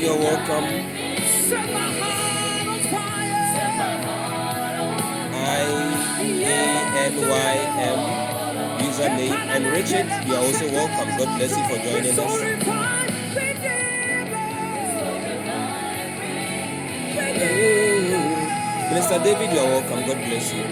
You're welcome. I A N Y M username and Richard, you are also welcome. God bless you for joining us. Minister David, you are welcome. God bless you.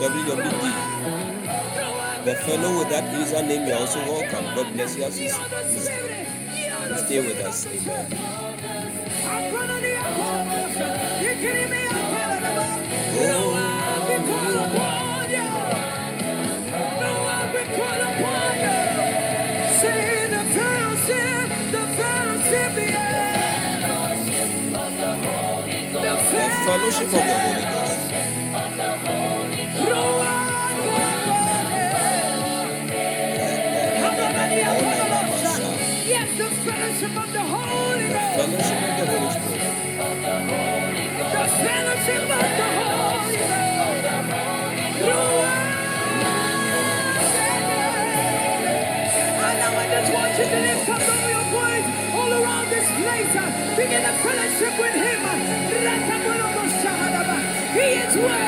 M W W D. The fellow with that username, you are also welcome. God bless you as you you stay with us. Amen. The fellowship of the Holy Ghost. Fellowship of the Holy The Ghost. fellowship of the Holy Spirit. The fellowship of the Holy Ghost. And now I just want you to lift up all your voice all around this place. Begin a fellowship with Him. He is worthy.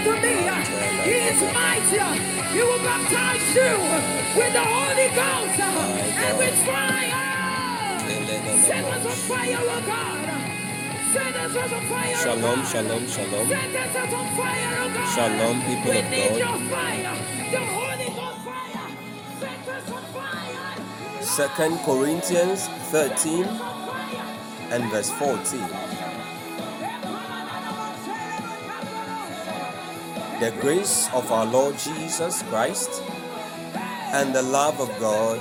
after me, he is mightier. He will baptize you with the Holy Ghost and with fire. Set us on fire, oh God. Set us on fire. Shalom, shalom, shalom. Set us on fire, oh God. Shalom, people we of need God. your fire. Your Holy Ghost fire. Set us on fire. Second Corinthians 13 and verse 14. The grace of our Lord Jesus Christ and the love of God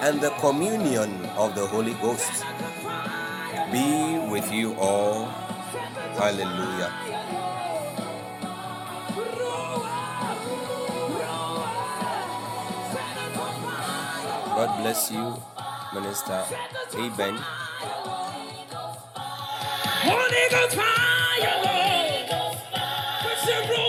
and the communion of the Holy Ghost be with you all. Hallelujah. God bless you, Minister Aben. Holy Ghost fire. The Lord.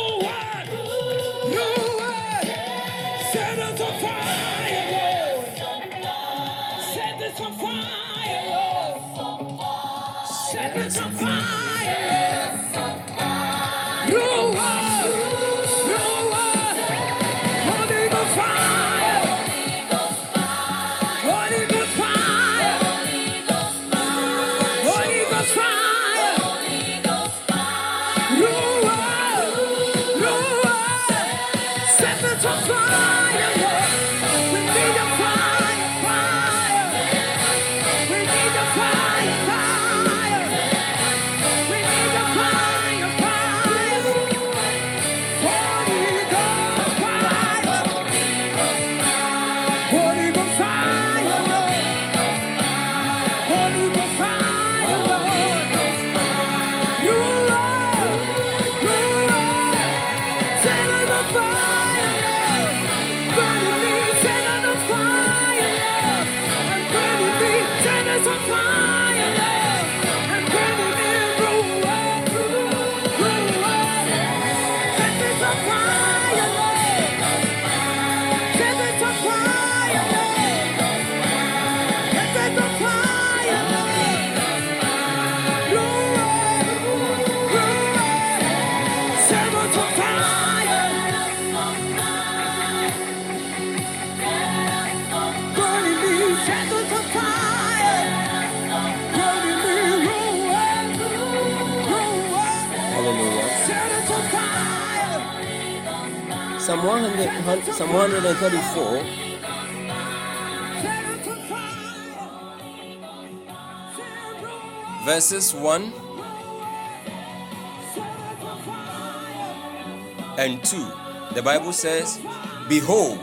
Psalm 100, hun- Psalm 134, Set us on fire. Set Ruah. verses 1 and 2. The Bible says, Behold,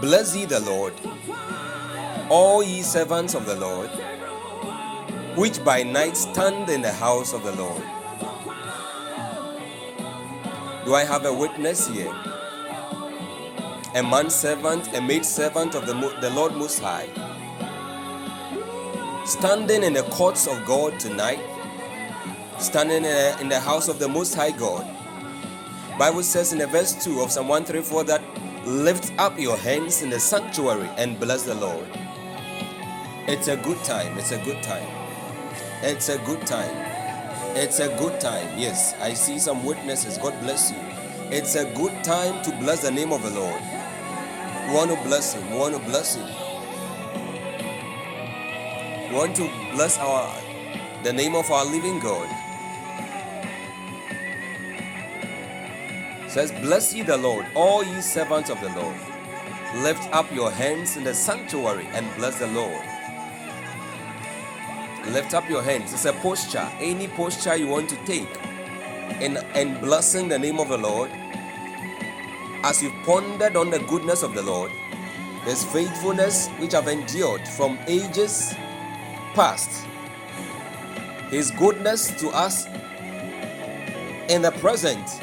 bless ye the Lord, all ye servants of the Lord, which by night stand in the house of the Lord. Do I have a witness here? A man servant, a maid servant of the, the Lord Most High, standing in the courts of God tonight, standing in the, in the house of the Most High God. Bible says in the verse 2 of Psalm 134 that lift up your hands in the sanctuary and bless the Lord. It's a good time. It's a good time. It's a good time. It's a good time. Yes, I see some witnesses. God bless you. It's a good time to bless the name of the Lord. We want to bless Him. We want to bless Him. We want to bless our the name of our living God. says, Bless ye the Lord, all ye servants of the Lord. Lift up your hands in the sanctuary and bless the Lord. Lift up your hands. It's a posture. Any posture you want to take in and blessing the name of the Lord. As you pondered on the goodness of the Lord, his faithfulness which have endured from ages past, his goodness to us in the present,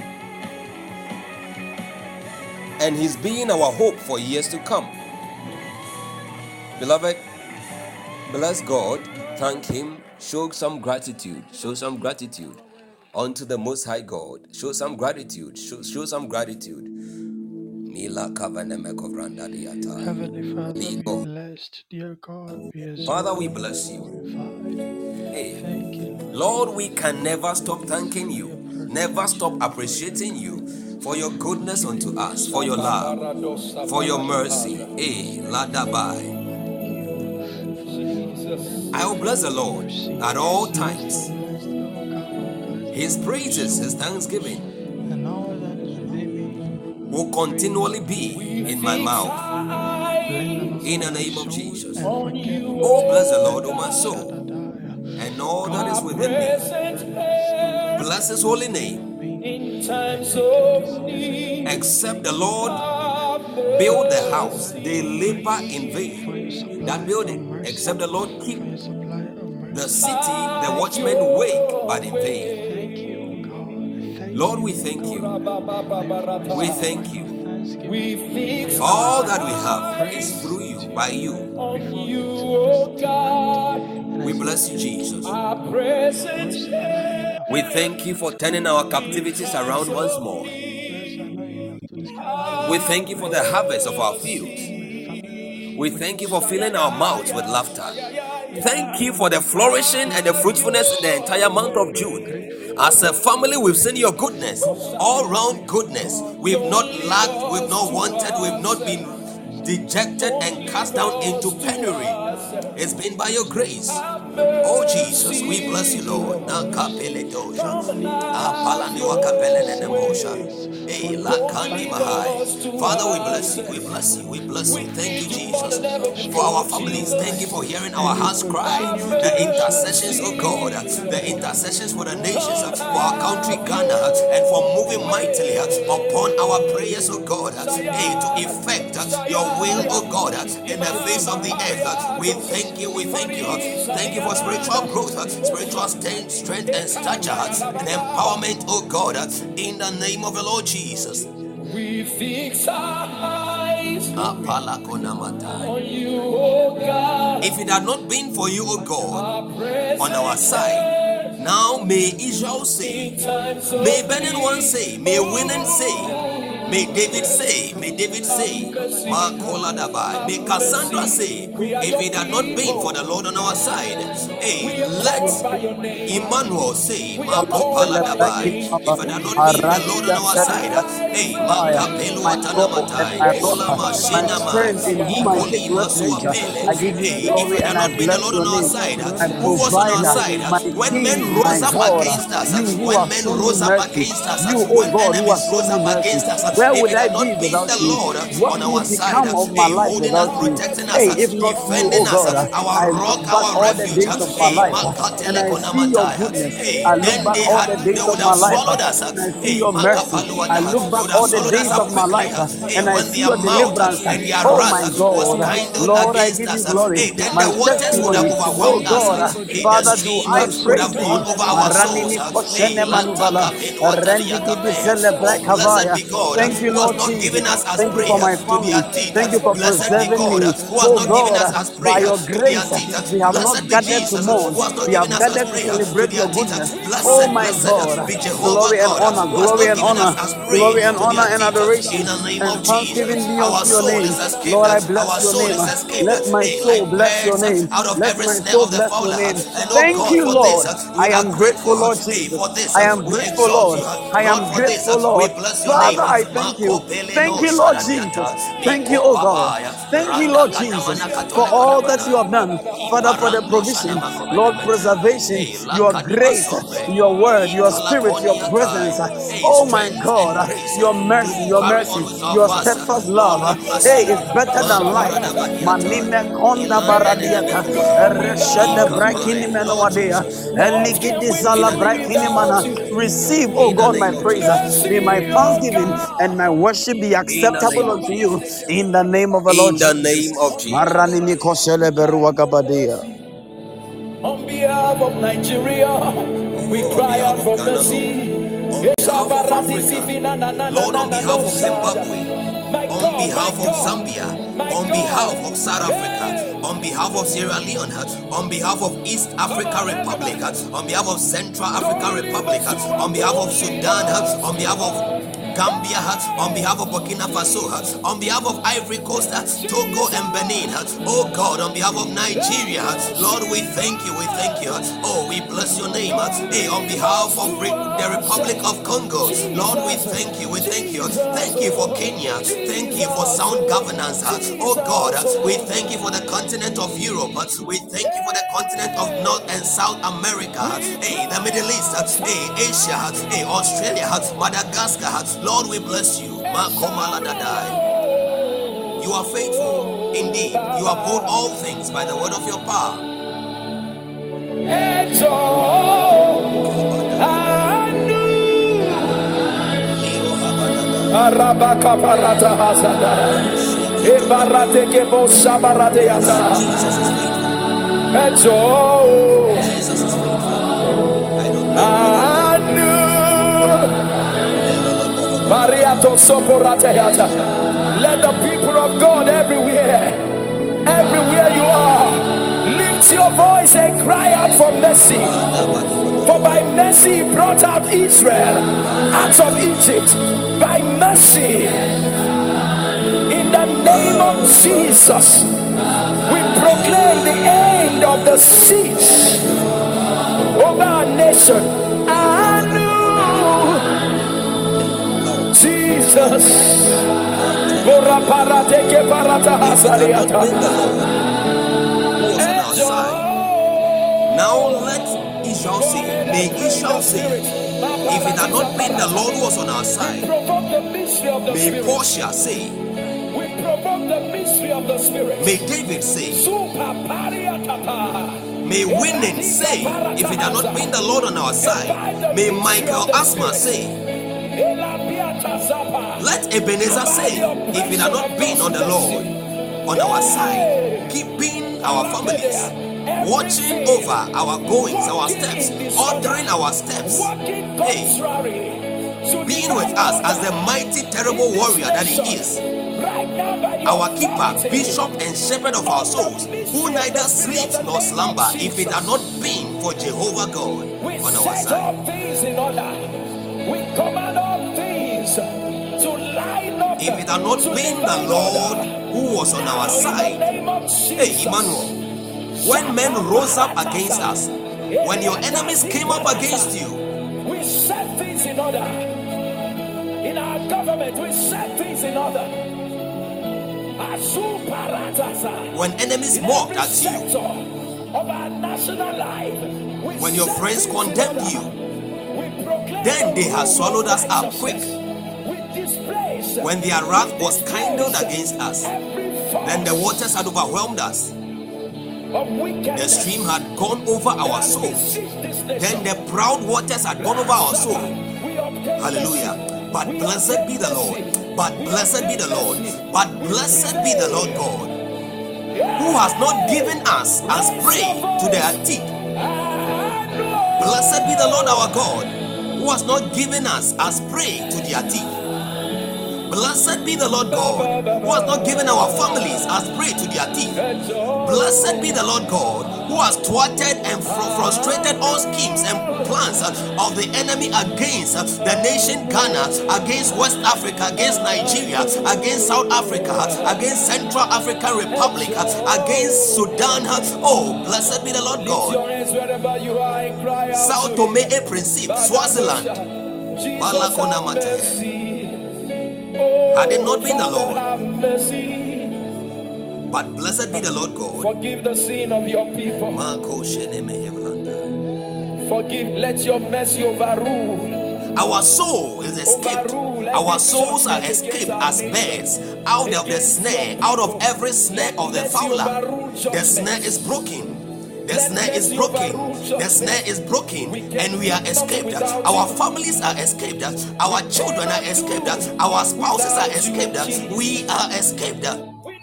and his being our hope for years to come. Beloved, bless God, thank him, show some gratitude, show some gratitude unto the Most High God. Show some gratitude, show, show some gratitude. Heavenly Father, be blessed, dear God, be Father, we bless you. Hey, Thank you, Lord we can never stop thanking you, never stop appreciating you for your goodness unto us, for your love, for your mercy. Ladabai. I will bless the Lord at all times. His praises, his thanksgiving will continually be in my mouth. In the name of Jesus. Oh, bless the Lord, oh my soul, and all that is within me. Bless his holy name. Except the Lord build the house, they labor in vain. That building, except the Lord keep the city, the watchmen wake, but in vain. Lord, we thank you. We thank you. we fix All that we have is through you, by you. on you, oh God, We bless you, Jesus. our present help. We thank you for turning our captivities around once more. We thank you for the harvest of our fields. We thank you for filling our mouths with laughter. Thank you for the flourishing and the fruitfulness the entire month of June. As a family, we've seen your goodness, all round goodness. We've not lacked, we've not wanted, we've not been dejected and cast down into penury. It's been by your grace. Oh Jesus, we bless you, Lord. Nakapele dosha. Apala niwa kapele nene mosha. Lakani mahai. Father, we bless you, we bless you, we bless you. Thank you, Jesus. For our families, thank you for hearing our hearts cry. The intercessions, oh God, the intercessions for the nations, for our country, Ghana, and for moving mightily upon our prayers, oh God, to effect your will, oh God, in the face of the earth. We thank you, we thank you. Thank you for spiritual growth, spiritual strength, strength and stature, and empowerment, oh God, in the name of the Lord Jesus. We fix our eyes ah, on you, oh God, If it had not been for you, O God, on our side, now may Israel say, may Benin one say, may Winan say, may David say, may David say, Makola Dabai, may Cassandra say, if it had not been for the Lord on our side, hey, let. Emmanuel say, Makopala Dabai, if it had not been for the Lord on our side, hey, Makapelu Atanamatai, whom I Ikoli. Masuapele, hey, if it had not been the Lord on our side, who was on our side? When men rose up against us, when men rose up against us, when enemies rose up against us, Where if would it I had be not been without the you? Lord What on our would side, become of my eh, life holding us, without you? protecting us, Hey, if not you, defending oh us, God, our I rock, look back our all the refuge, days of my life and I see your goodness. I look then back they all had the they days of my have life swallowed us, and I see your mercy. I look they back would have all the swallowed us days up of my quickly, life and I when see their your mouth deliverance. and their Oh wrath my was God. Lord, I against give you us, glory. then My the waters would have testimony. Oh overwhelmed us, God. the Father, do I would praise have gone over our souls. Maranini Hey, koshene manivala. Lataka Rendi Penuataliakape. gidi zele Oh, blessed be God Thank you, Lord Jesus. us as Thank you for my family. Thank you for preserving me. Oh not given God, us uh, as by your grace, uh, teeth. we have not gathered to mourn. We have gathered to celebrate your goodness. Oh my God. Uh, glory and honor, glory and honor, glory and honor and adoration and thanksgiving be unto your name. Lord, I bless your name. Let my soul bless your name. Let my soul bless your name. Thank you, Lord. I am grateful. Lord Jesus. for this I am grateful, Lord. I am grateful, Lord. bless your name. Father, I thank you. Thank you, Lord. Jesus. Thank you, oh God. Thank you, Lord Jesus, for all that you have done. Father, for the provision, Lord, preservation, your grace, your word, your spirit, your presence. Oh my God, your mercy, your mercy, on with our your steadfast love. Hey, it's better than life. Manime konda baradiata, reshede brakini menoadea, Jesus. What can eligidi zala brakini mana. Receive, oh God, my praise. May my thanksgiving and my worship be In the name acceptable of unto you Jesus. in the name of the Lord In the Jesus. name of Jesus. Marani. On behalf of Nigeria, we on cry behalf out of for Ghana, mercy. Lord. On behalf of Africa. Lord, on behalf of Zimbabwe. My On God, my behalf of Zambia. My On behalf God. of South Africa. On behalf of Sierra Leone. On behalf of East Africa Republic. On behalf of Central African Republic. On behalf of Sudan. On behalf of Gambia, on behalf of Burkina Faso, on behalf of Ivory Coast, Togo, and Benin. Oh God, on behalf of Nigeria, Lord, we thank you, we thank you. Oh, we bless your name. Hey, on behalf of the Republic of Congo, Lord, we thank you, we thank you. Thank you for Kenya. Thank you for sound governance. Oh God, we thank you for the continent of Europe. We thank you for the continent of North and South America. Hey, the Middle East. Hey, Asia. Hey, Australia. Madagascar. Lord, we bless you. You are faithful. Indeed, you uphold all things by the word of your power. Arabaka parata hasada. Ebarate kebo sabarate yata. Jesus is faithful. Ejo. Jesus is faithful. I don't know. Let the people of God everywhere, everywhere you are, lift your voice and cry out for mercy. For by mercy he brought out Israel out of Egypt. By mercy, in the name of Jesus, we proclaim the end of the siege over our nation. Side. Now let Israel say, may Israel say, if it had not been the Lord was on our side, Provoke the mystery of the may. Portia say, We provoke the mystery of the spirit. may David say, may Winning say, if it had not been the Lord on our side, may Michael Asma say. Let Ebenezer say, if it had not been on the Lord on our side, keeping our families, watching over our goings, our steps, ordering our steps. Hey, being with us as the mighty, terrible warrior that He is. Our keeper, bishop, and shepherd of our souls, who neither sleeps nor slumber, if it had not been for Jehovah God on our side. If it had not been the Lord who was on our Now, in the side, hey Emmanuel, when men rose up against us, when your enemies came up against you, We set things in order. In our government, we set things in order. When enemies mocked at you, of our national life, when your friends condemned you, then they had rule swallowed us up righteousness. When their wrath was kindled against us, then the waters had overwhelmed us. The stream had gone over our nation. Then the proud waters had gone over our soul. Hallelujah. But blessed be the Lord. But blessed be the Lord. But blessed be the Lord God, who has not given us as prey to their teeth. Blessed be the Lord our God, who has not given us as prey to their teeth. Blessed be the Lord God, who has not given our families as prey to their teeth. Blessed be the Lord God, who has thwarted and fr- frustrated all schemes and plans of the enemy against the nation Ghana, against West Africa, against Nigeria, against South Africa, against Central African Republic, against Sudan. Oh, blessed be the Lord God. your hands wherever and cry out Sao to Tome Principe, Swaziland. Jesus, Balakona have Had it not been the Lord. have mercy. But blessed be the Lord God. Forgive the sin of your people. Forgive. Let your mercy overrule. Our soul is escaped. Our souls are escaped as birds out of the snare, out of every snare of the fowler. The snare is broken. The snare is broken. The snare is broken, and we are escaped. Our families are escaped. Our children are escaped. Our spouses are escaped. We are escaped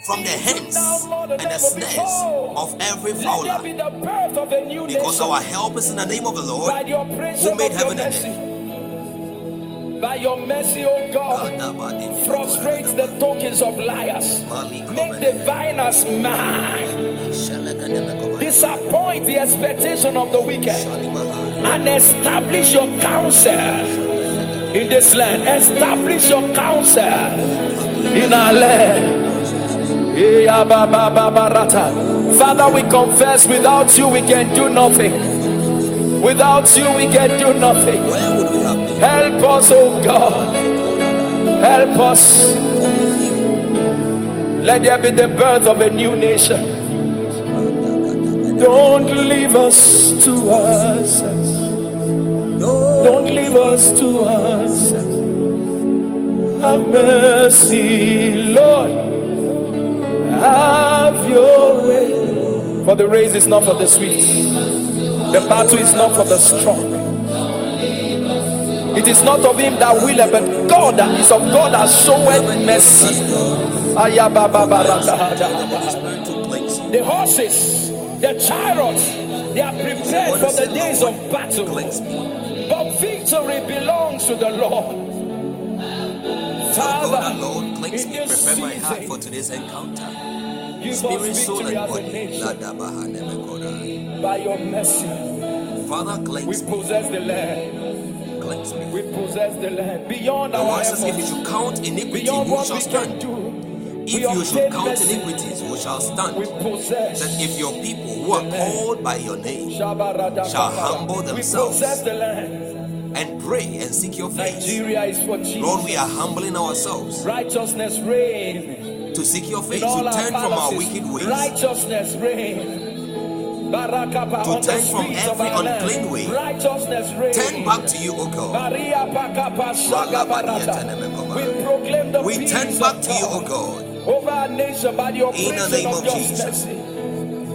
from the hands and the snares of every fowler. be the birth of a new Because our help is in the name of the Lord who made heaven and earth. By your mercy, O God, frustrate the tokens of liars. Make the diviners mad. Disappoint the expectation of the wicked and establish your counsel in this land. Establish your counsel in our land. Eh, ah, ba, rata. Father, we confess without you we can do nothing. Without you we can do nothing. Help us, oh God. Help us. Let there be the birth of a new nation. Don't leave us to ourselves. Don't leave us to ourselves. Have mercy, Lord. Have your way. For the race is not for the sweet, the battle is not for the strong. It is not of him that willeth, but God that is of God that showeth mercy. The horses, the chariots, they are prepared for the days of battle. But victory belongs to the Lord. God Father, alone cleanse me. Prepare my heart for today's encounter. Spirit, soul, and body. By your mercy, Father, we cleanse me. possess the land. Cleanse me. We possess the land beyond The our word says, if you should count iniquity, beyond who shall stand? do. If you should count iniquities, who shall We stand? possess. That if your people who are called by your name shall humble themselves. possess the land. and pray and seek your face, Nigeria is for Jesus. Lord, we are humbling ourselves Righteousness reign to seek your face, to turn from our wicked ways, Righteousness reign. To turn from every unclean way. Turn back to you, O God. Maria Pakapa Shagabarata. We proclaim the We peace turn back to you, O God God. over our nation by the name of Jesus.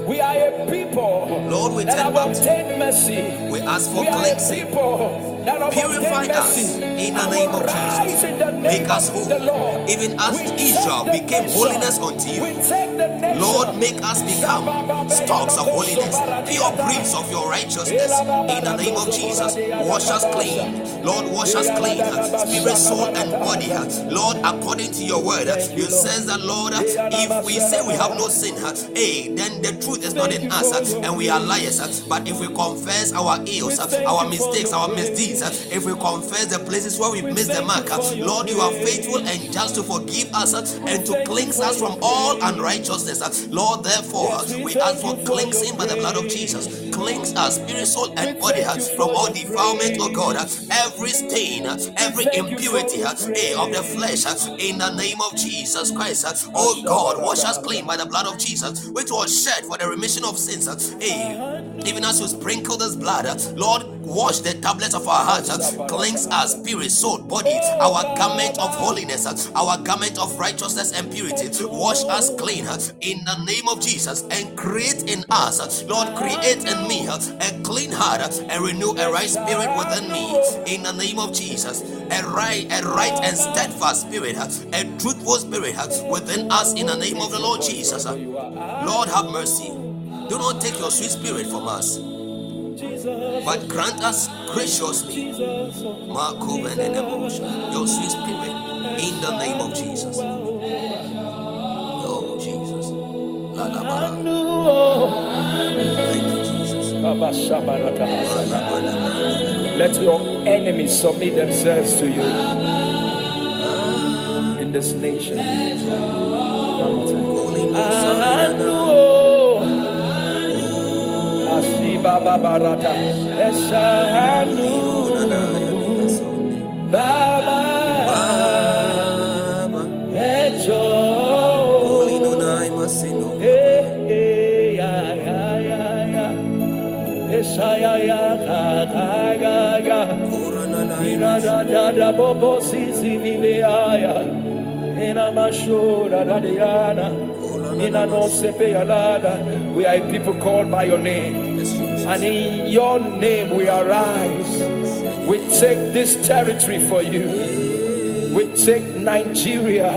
We are a people Lord, we that turn have back to obtained mercy. We ask for We are a cleansing. people Purify us in the name of Jesus. Make us whole, even as Israel became holiness unto you. Lord, make us become stalks of holiness, pure breeds of your righteousness. In the name of Jesus, wash us clean. Lord, wash us clean, spirit, soul, and body. Lord, according to your word, you says that, Lord, if we say we have no sin, hey, then the truth is not in us, and we are liars. But if we confess our ills, our mistakes, our misdeeds, if we confess the places where we missed the mark, Lord, you are faithful and just to forgive us and to cleanse us from all unrighteousness. Lord, therefore, we ask for cleansing by the blood of Jesus. Cleanse us, spirit, soul, and body from all defilement, oh God. Every stain, every impurity eh, of the flesh, in the name of Jesus Christ. Oh God, wash us clean by the blood of Jesus, which was shed for the remission of sins. eh. Even as you sprinkle this blood, Lord, wash the tablets of our hearts, cleanse our spirit, soul, body, our garment of holiness, our garment of righteousness and purity. Wash us clean in the name of Jesus and create in us, Lord, create in me a clean heart and renew a right spirit within me in the name of Jesus. A right, a right and steadfast spirit, a truthful spirit within us in the name of the Lord Jesus. Lord, have mercy. Do not take your sweet spirit from us, but grant us graciously your sweet spirit in the name of Jesus. Oh, Jesus. La, la, ba, la. Thank you, Jesus. La, ba, la, ba. Let your enemies submit themselves to you in this nation. One more time. Holy Ghost, Savior. Ashiba babarata. Eshanu baba Baba, echo. Holy Masino. Eh, eh, ya, ya, ya, ya. Eshaya, ya, ga, ga. Korananai Ina da da da bobo sisi vile aya. Ina mashura da diana. Ina no sepe yalada. We are people called by your name. And in your name we arise. We take this territory for you. We take Nigeria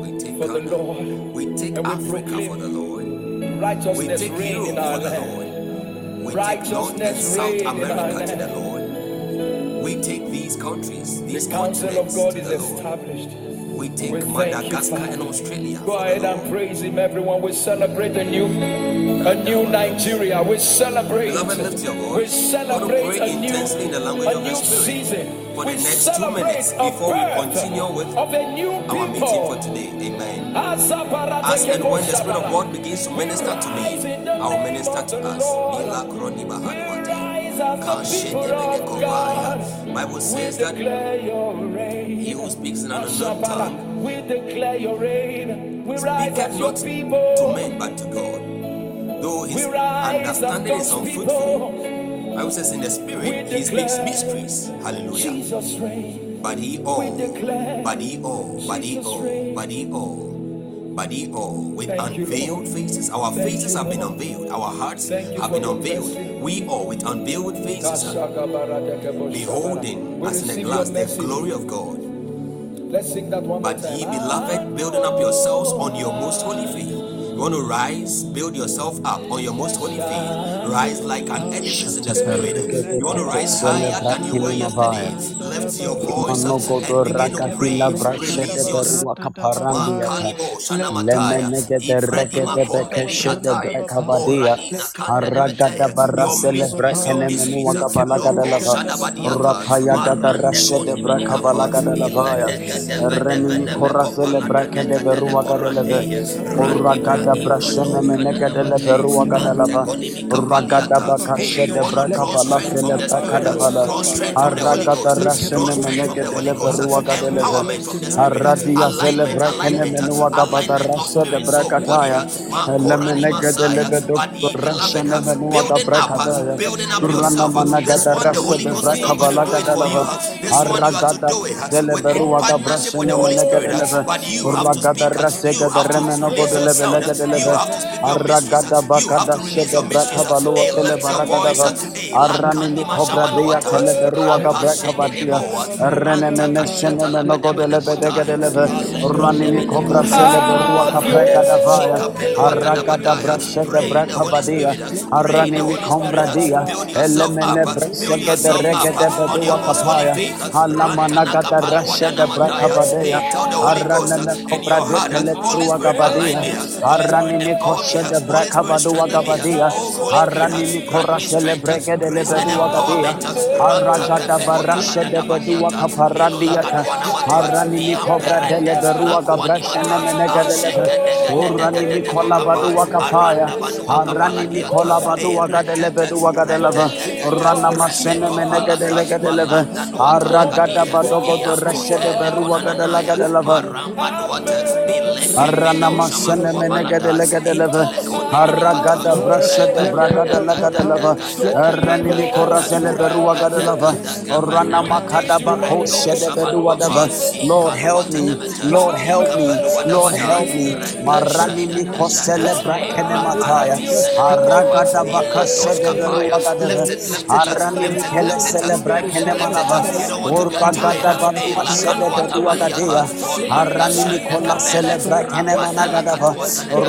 We take for the Lord. We take And we Africa for the Lord. We Righteousness take reign in our for the land. Lord. We take North and Righteousness South reign in our America to the. Lord. We take these countries, The these counsel of continents God is the Lord. established. We take We thank you, Madagascar and Australia. Go ahead and praise him, everyone. We celebrate a new, a new Nigeria. We celebrate. Beloved, lift your voice. We celebrate a new, intensely in the language a of the new Spirit season. for we the next two minutes before we continue with of a new our meeting for today. Amen. As and when the Spirit of God begins to minister to me, I will minister to us. Ila kroni bahadwata. Kashedebelekovaya. Bible says that declare your reign. He who speaks in an unknown tongue We declare your reign. We rise as your not to men but to God. Though his understanding is unfruitful, people. Bible says in the spirit he speaks mysteries. Hallelujah. Jesus reign. But he all, but he all, but he all, but he all, but he all, with Thank unveiled Lord. faces. Our Thank faces you, have been unveiled, our hearts Thank have been unveiled. We all, with unveiled faces, beholding as in a glass the glory of God. Let's sing that one But ye, beloved, building up yourselves on your most holy faith. You want to rise, build yourself up on your most holy faith. Rise like an edifice in the spirit. You want to rise higher than you were yesterday. Lift your voice and Manogodo begin to brashede Release yourself. kaparandiata. Makalibo Shanamataya. Lemenegede Ifredima regede Kombeni bekeshede Ataya. brekavadia. Moranina Aragada Kandenemetaya. Your barasele mysteries, your brekene mysteries. menua gabalagada Loko lava. Shadabadiaka. Rapaya gada Marande rashede Konimikapa. brekavalagada lavaya. Renimi korasele brekede berua gada leve. Uragada brashene menegede le berua gada lava. Ragada bakashede You want to draw brekavala strength from sele the Spirit, brekada vala. draw strength from the Holy Aragada Ghost, draw rashene strength from the menegede Holy le berua gada leve. empowerment from the Spirit, Aradia alignment, celebra menua gabada alignment of rasha de spirit, soul, body. brakataya. Makorani Lemene gede Messiah. lebedo But ye rasha beloved, ne menua building up, gabrakadaya. Rana yourself. mana This gada one the rasha Holy de Ghost is not going to brakavala do it gada lava. This one you have to Aragada do it with in celeberua partnership gabrasha with ne the Holy mene Spirit. gede leve. But you have to Ragada speak, rase you gede have to remeno release godo leve yourself, legede you leve. have to speak your mysteries, Aragada you have bakada to release shede your mysteries. brakavalua Hey, tele lift your voice. baragadava. Hey, Aranimi Lakanima kobra dia Shabaluata, teleberua gabrakabadia. Rapashedeboa, Rene mene shene meno godo leve de gede leve. Ranimi kobra celeberua Have capreca your davaya. way. Aragada brasha de Pray in the Holy bracabadia. Spirit. Pray in the Aranimi Holy Spirit. combradia. Build yourself up. Elemene Build brasha de yourself up regede on your bedua most holy capaya. faith. Alamanagada rasha de Hey, bracabadea. tell the Holy Ghost Araneme in cobra your de heart. Holy teleberua Spirit, align gabadia. me. Holy Spirit, Aranimi empower me. koshe de bracabadua strengthen me. gabadia. Oh, Holy Aranimi Spirit, grant cora me strength, de lebedua gadia. empowerment. Aragada barasha de. Aranimi cobra de leberua gabrasha menega de leve. Urani Mikola Badu Wakapaya. Arani Mikola Badu Wagadelebedu Wagadelava. Rana Masene Menega de Legadeleve. Aragada Badogo do Reshe de Beru Wagadelagadelava. Arana masene menege de lega de leve. Aragada brasha de braga de lega de leva. Mi korasele berua ga de. Orana makada bako shede bedua deva. Lord help me. Lord help me. Lord help me. Marani mi kosele brakene mataya. Aragada baka shede berua ga deva. Lift it, lift it, Arani mi kele sele brakene manava. it. You don't want to get Uragada tired. banu Hey, shede bedua ga dea. Arani mi kola sele brakene managadava.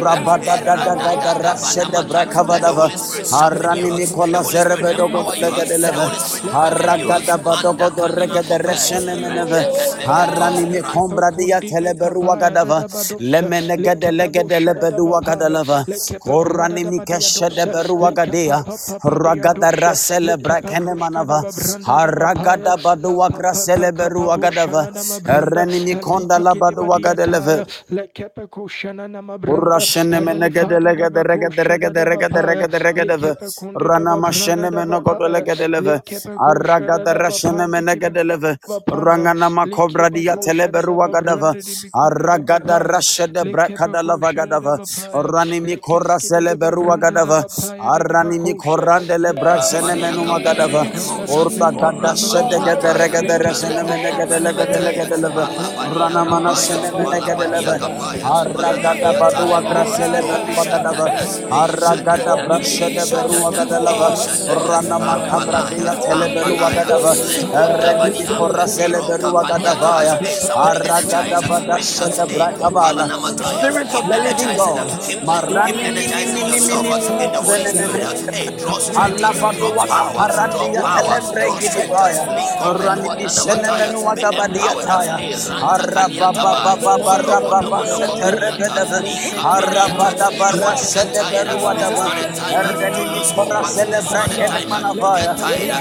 Rabada da da da da rashe the brakavadava. Holy Spirit sharpen you. Arani mi Let the kola Holy Spirit serebe dogo empower you. lega de Let the leve. Holy Spirit quicken you. Aragada Manda badogo do de kope. reshene meneve. Arani mi kombra dia teleberu wagadava. Lemene gede lege de lebedu wagadalava. Korani mi keshe de beru wagadia. Ragada rasele brakene manava. Aragada badu wagrasele beru wagadava. Reni mi konda labadu wagadeleve. Urashene menegede legede regede regede regede regede regede rana mashene menogodo legede leve aragada rashene menegede leve rangana makobra dia telebe ruwagadava aragada rashede brakada lavagadava rani mikora selebe ruwagadava arani mikorandele brashene menumagadava urta gada shede gede regede rashene menegede legede legede leve rana manashene menegede leve aragada badua grasele berua gadava aragada brashede berua gadalava rana makabra dia tele berua gadava reni mikora sele berua gada Vaya, Aragada Bada Shada Brakabala, of the Living Arabada Barra Sedeberuadava, Erdeni Kora Celebrate Manavaya,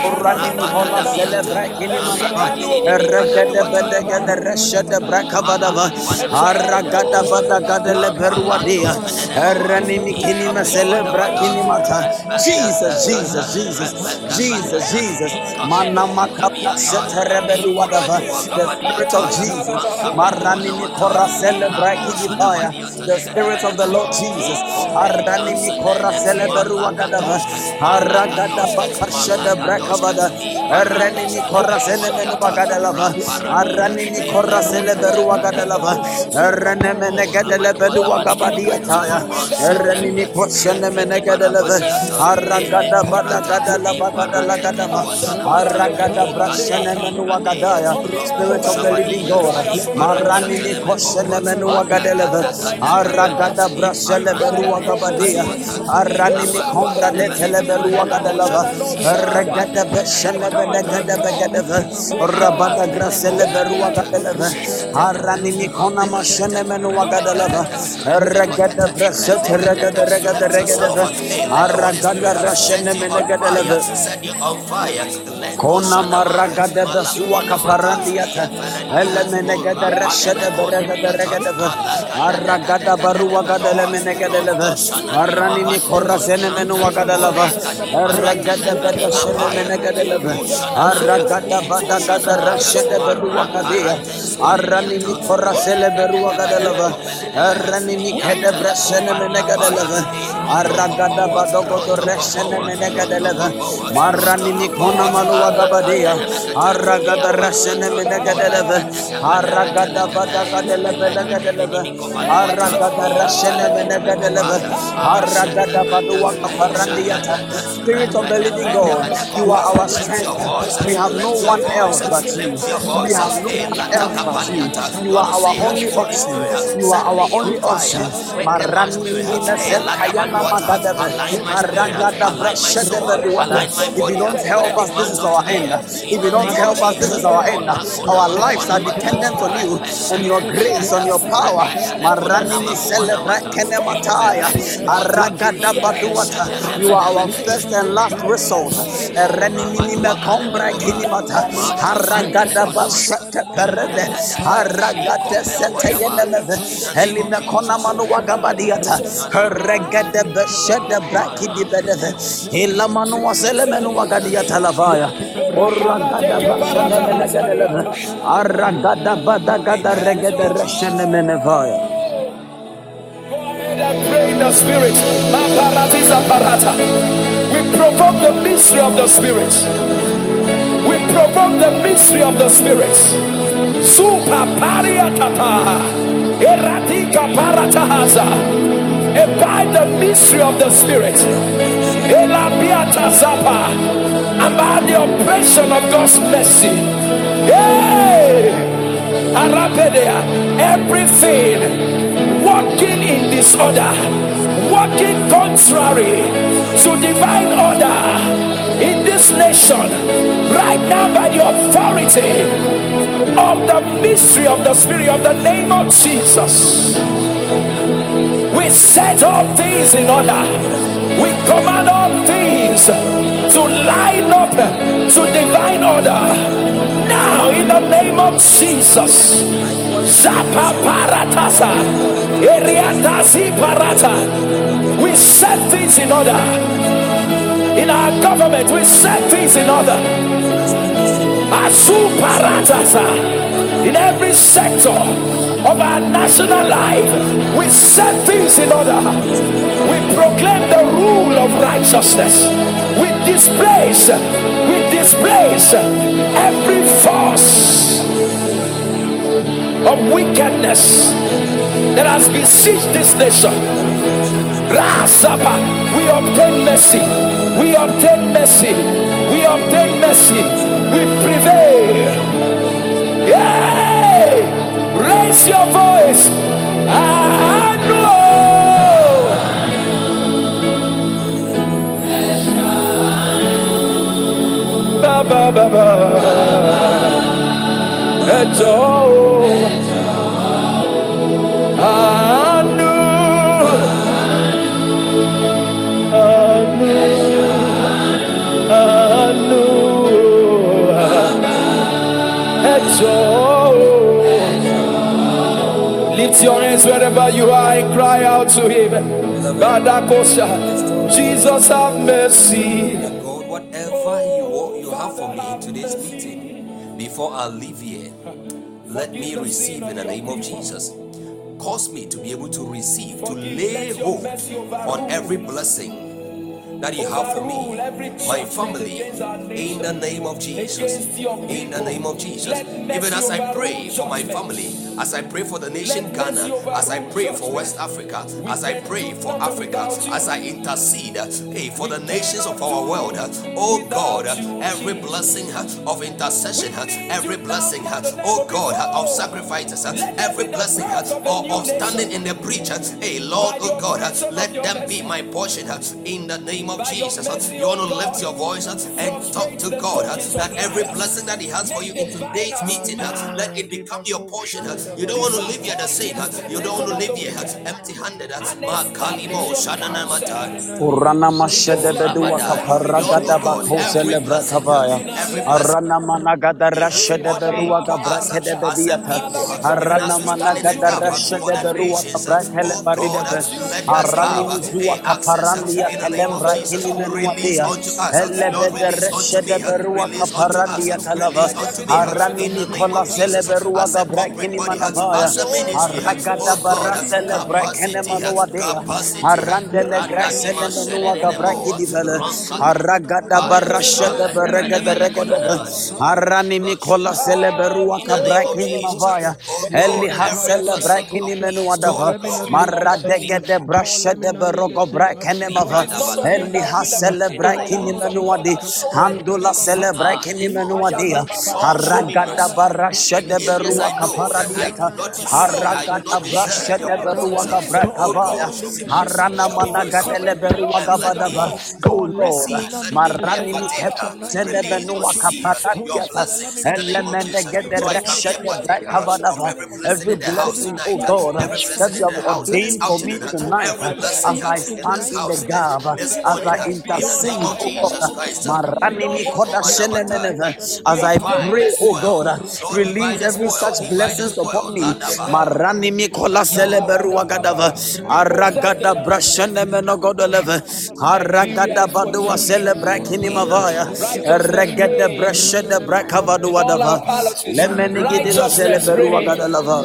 Urani Hola Celebrate Manavaya, Ergede Bedegede Reshede Brakabadava, Aragada Badagada Leberuadia, Erani Mikini Celebrate Mata, Jesus, Jesus, Jesus, Jesus, Jesus, Manamakapa Setereberuadava, the Spirit of Jesus, Marani Kora Celebrate Fire, the Spirit of the Lord Jesus, Spirit of the Living God, Brashele Beruagabadia, Arani Kombra de Teleberuagadalava, Regada Beshele Benegada Begadava, Rabada Grasele Beruagadalava, Arani Regada Regada Regada Regada, Aragada Menegadalava, Kona maragada da suwa kaparandiata. Elemenegada rashada beragada regadava. Aragada barua gada lemenegada leva. Arani ni korra sene menu wagada lava. Aragada bada sene menegada leva. Aragada bada gada rashada berua gadia. Arani ni korra sele berua gada lava. Arani ni keda brasene menegada leva. Aragada badogo do resene menegada leva. Marani ni kona malua gabadia. Aragada rasene menegada leva. Aragada bada gada leva legada leva. Aragada rasene Spirit of the living God, you are our strength. We have no one else but you. We have no one else but you. You are our only option. You are our only option. If you don't help us, this is our end. If you don't help us, this is our end. Our lives are dependent on you and your grace, on your power. Aragada. You are our first and last resort. Aragada. Aragada. Elina Konamanu Wagabadiata. Regada Beshada Braki di Bedeve. Ilamanu Waselemenu Wagadiata Lavaya. Oragada Basana Menegadele. Aragada Badagada Regada Reshene Menevaya. And pray in the spirit. Parata. We provoke the mystery of the spirit. We provoke the mystery of the spirit. Super pariatata. Eratika paratahaza. Abide the mystery of the spirit. Elabiata zapa. And by the oppression of God's mercy. Hey! Arapedea, everything walking in disorder, walking contrary to divine order in this nation, right now by the authority of the mystery of the Spirit of the name of Jesus. We set all things in order. We command all things line up to divine order. Now, in the name of Jesus. Zapa paratasa. Eriatasi parata. We set things in order. In our government, we set things in order. Asu paratasa. In every sector of our national life, we set things in order. We proclaim the rule of righteousness. We displace, we displace every force of wickedness that has besieged this nation. Rasapa, we obtain mercy. We obtain mercy. We obtain mercy. We prevail. Hey! Raise your voice. and know. Ba ba ba ba. It's all. Ah. I Lift your hands wherever you are and cry out to Him. Jesus, have mercy. God, whatever you have for me in today's meeting, before I leave here, let me receive in the name of Jesus. Cause me to be able to receive, to lay hold on every blessing that you have for me, my family, in the name of Jesus. In the name of Jesus. Even as I pray for my family, as I pray for the nation Ghana, as I pray for West Africa, as I pray for Africa, as I intercede hey, for the nations of our world, oh God, every blessing of intercession, every blessing, oh God, of sacrifices, every blessing of, oh, of standing in the breach, hey Lord, oh God, let them be my portion in the name of Jesus. You want to lift your voice and talk to God that every blessing that He has for you in today's meeting, let it become your portion. You don't want to live here the same. You don't want to live here empty handed. Makalimo Shadana Mata. Urana mashede bedua kapara gada bako celebra kavaya. Arana managada rashede berua gabra kede bediata. Arana managada rashede berua gabra kele baridebe. Arani mizua kaparandia kalembra kini menuatia. Ele bede rashede berua kaparandia talava. Arani nikola sele berua gabra kini manavaya. Aragada barra celebra kene manuatia. Arandele grasene menua gabraki divele. Aragada barasha de berega de rega de Arani Nicola celeberua kabraki ni mavaya. Eli hasele braki ni menua dava. Marra dege de brasha de berogo brakene mava. Eli hasele braki ni menua di. Handula celebraki ni menua dia. Aragada barasha de berua kapara diata. Aragada brasha de berua gabraka vaya. Arana managadele berua gabadaba. Oh Lord, marani mi kepa sele benua kapata diata. Elemende gede reshe de braka vadava. Every blessing, oh God, that you have ordained for me tonight, as I stand in the gap, as I intercede, oh God, marani mi koda shele meneve. as I pray, oh God, release every such blessings upon me. Marani mi kola sele berua gadava. Aragada brashane menogodoleve. Aragada badua celebrakini mavaya. Regede brashede brakavadua dava. Lemeni gidila celeberua gadalava.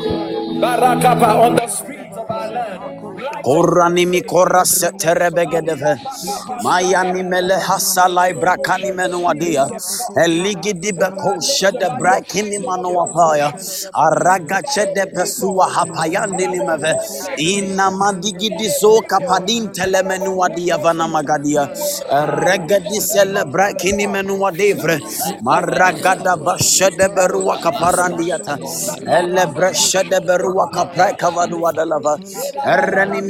Barakapa on the streets of our land. Korani mi kora seterebegedeve. Mayani mele hasalai brakani menuadia. Eligi di beko shede brakini manuapaya. Araga chede pesua hapayandi limeve. Ina mandigi di zo kapadin telemenuadia vana magadia. Regedi sele brakini menuadevre. Maragada bashede berua kaparandiata. Ele breshede berua kapreka vadua dalava.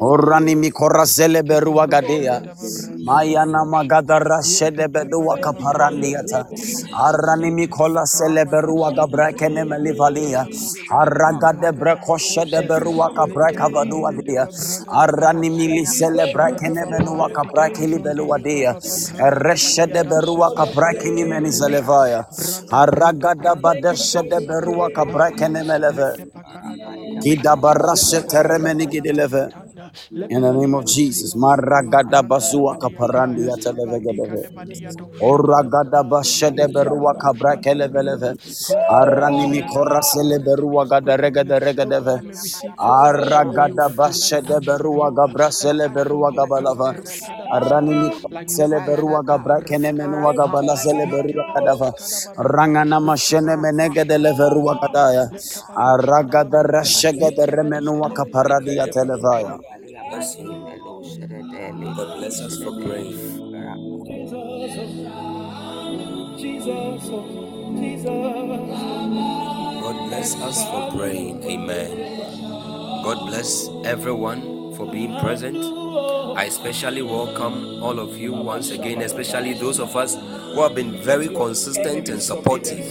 Orani mikora zele berua gadea. Mayana magadara shede bedua kaparandiata. Arani mikola sele berua gabrakene melivalia. Aragade breko shede berua kabraka vadua dia. Arani mili sele brakene menua kabrakili belua dia. Ereshede berua kabrakini meni selevaya. Aragada badeshede berua kabrakene meleve. Kida barashe teremeni gideleve. In the name of Jesus. Maragada basua kaparandi atelevegedeve. Oragada bashede berua kabra kelebeleve. Arani mikora sele berua gada regada regadeve. Aragada bashede berua gabra sele gabalava. Arani mikora sele berua gabra kenemenua gabala sele gadava. Rangana mashene menegede leverua gadaya. Aragada rashegede remenua kaparadi atelevaya. God bless us for praying. Jesus, Jesus. God bless us for praying. Amen. God bless everyone for being present. I especially welcome all of you once again, especially those of us who have been very consistent and supportive,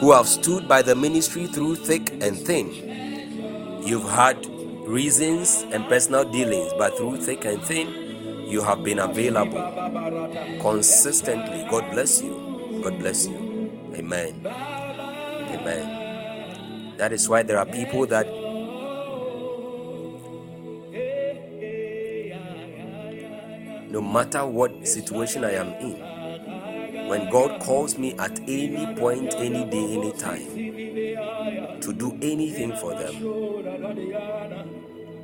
who have stood by the ministry through thick and thin. You've had reasons and personal dealings, but through thick and thin, you have been available consistently. God bless you. God bless you. Amen. Amen. That is why there are people that no matter what situation I am in, when God calls me at any point, any day, any time to do anything for them,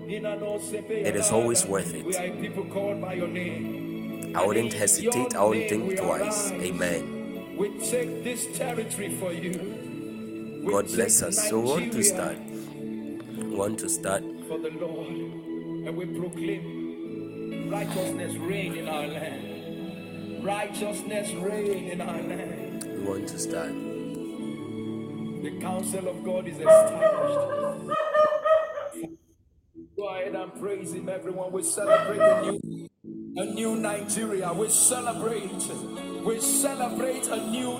it is always worth it. We are a people called by your name. I wouldn't hesitate, I wouldn't think twice. Amen. We take this territory for you. God bless us. So, want to start. Want to start. for the Lord, and we proclaim righteousness reign in our land. Righteousness reign in our land. We want to start. The counsel of God is established. Go ahead and praise Him, everyone. We celebrate a new, a new Nigeria. We celebrate. We celebrate a new,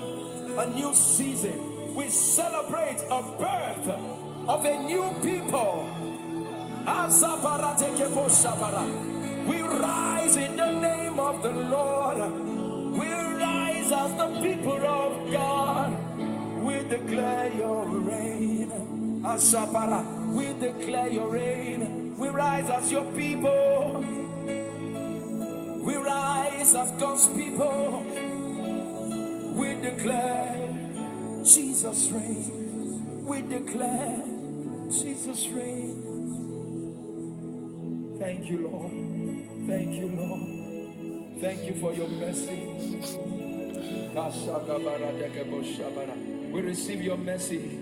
a new season. We celebrate a birth of a new people. We rise in the name of the Lord. We rise as the people of God. We declare your reign. Asapara. We declare your reign. We rise as your people. We rise as God's people. We declare Jesus reign. We declare Jesus reign. Thank you, Lord. Thank you, Lord. Thank you for your mercy. We receive your mercy.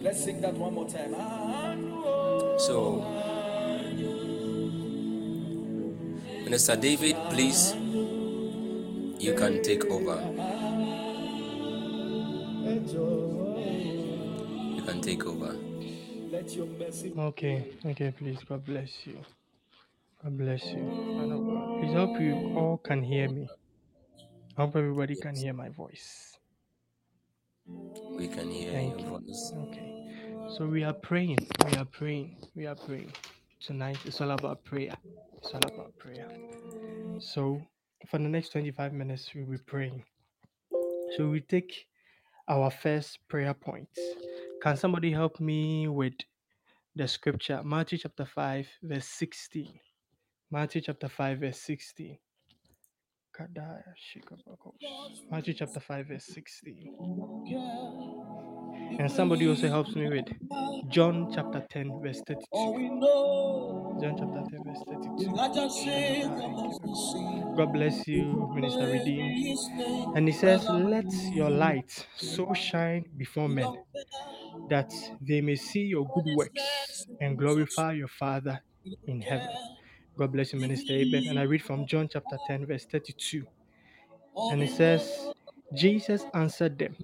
Let's sing that one more time. So, Minister David, please, you can take over. You can take over. Let your mercy Okay, okay, please. God bless you. God bless you. Man of God. Please hope you all can hear me. I hope everybody can hear my voice. We can hear Thank your you. voice. Okay. So we are praying. We are praying. We are praying. Tonight it's all about prayer. It's all about prayer. So for the next 25 minutes, we'll be praying. So we take our first prayer point. Can somebody help me with the scripture? Matthew chapter 5, verse 16. Matthew chapter 5, verse 16. Matthew chapter 5, verse 16. And somebody also helps me with John chapter 10, verse 32. John chapter 10, verse 32. God bless you, Minister Redeemed. And he says, Let your light so shine before men that they may see your good works and glorify your Father in heaven. God bless you, Minister Aben. And I read from John chapter 10, verse 32. And it says, Jesus answered them,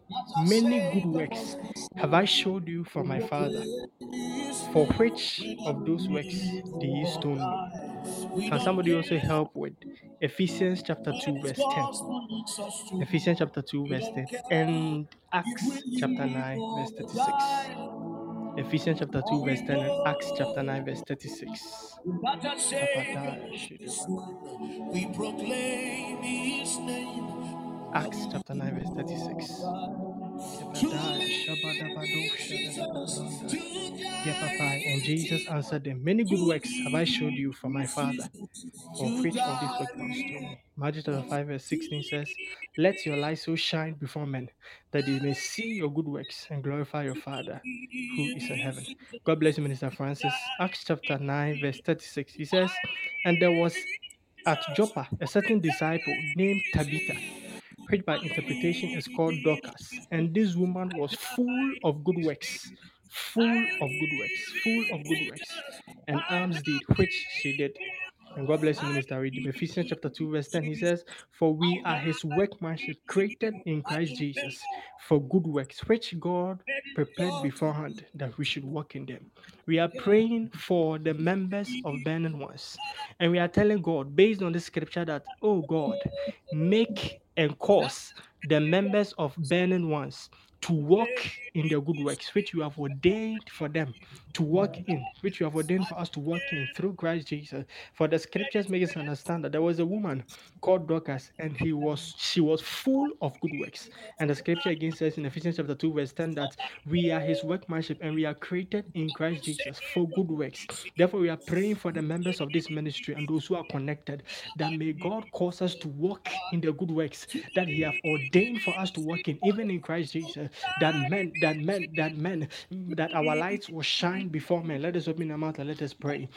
Many good works have I showed you from my Father. For which of those works do you stone me? Can somebody also help with Ephesians chapter 2, verse 10? Ephesians chapter 2, verse 10, and Acts chapter 9, verse 36. Ephesians chapter 2, verse 10, and Acts chapter 9, verse 36. We proclaim his name. Acts chapter 9, verse 36. Kebadaya Shabadabado Shadadabranda. Yeah, Papa. And Jesus answered them, Many good works have I showed you from my Father. For which of these works must stone me? Matthew chapter 5, verse 16 says, Let your light so shine before men that they may see your good works and glorify your Father who is in heaven. God bless you, Minister Francis. Acts chapter 9, verse 36. He says, And there was at Joppa a certain disciple named Tabitha, which by interpretation is called Dorcas. And this woman was full of good works, full of good works, full of good works. and alms deed, which she did. And God bless you, Minister Redeem. Ephesians chapter 2, verse 10, he says, For we are his workmanship created in Christ Jesus for good works, which God prepared beforehand that we should walk in them. We are praying for the members of Burning Ones. And we are telling God, based on the scripture, that, oh God, make and cause the members of Burning Ones to walk in the good works which you have ordained for them to walk in, which you have ordained for us to walk in through Christ Jesus. For the scriptures make us understand that there was a woman called Dorcas, and he was she was full of good works. And the scripture again says in Ephesians chapter 2, verse 10 that we are his workmanship and we are created in Christ Jesus for good works. Therefore, we are praying for the members of this ministry and those who are connected that may God cause us to walk in the good works that He have ordained for us to walk in, even in Christ Jesus. That men, that men, that men, that our lights will shine before men. Let us open our mouth and let us pray.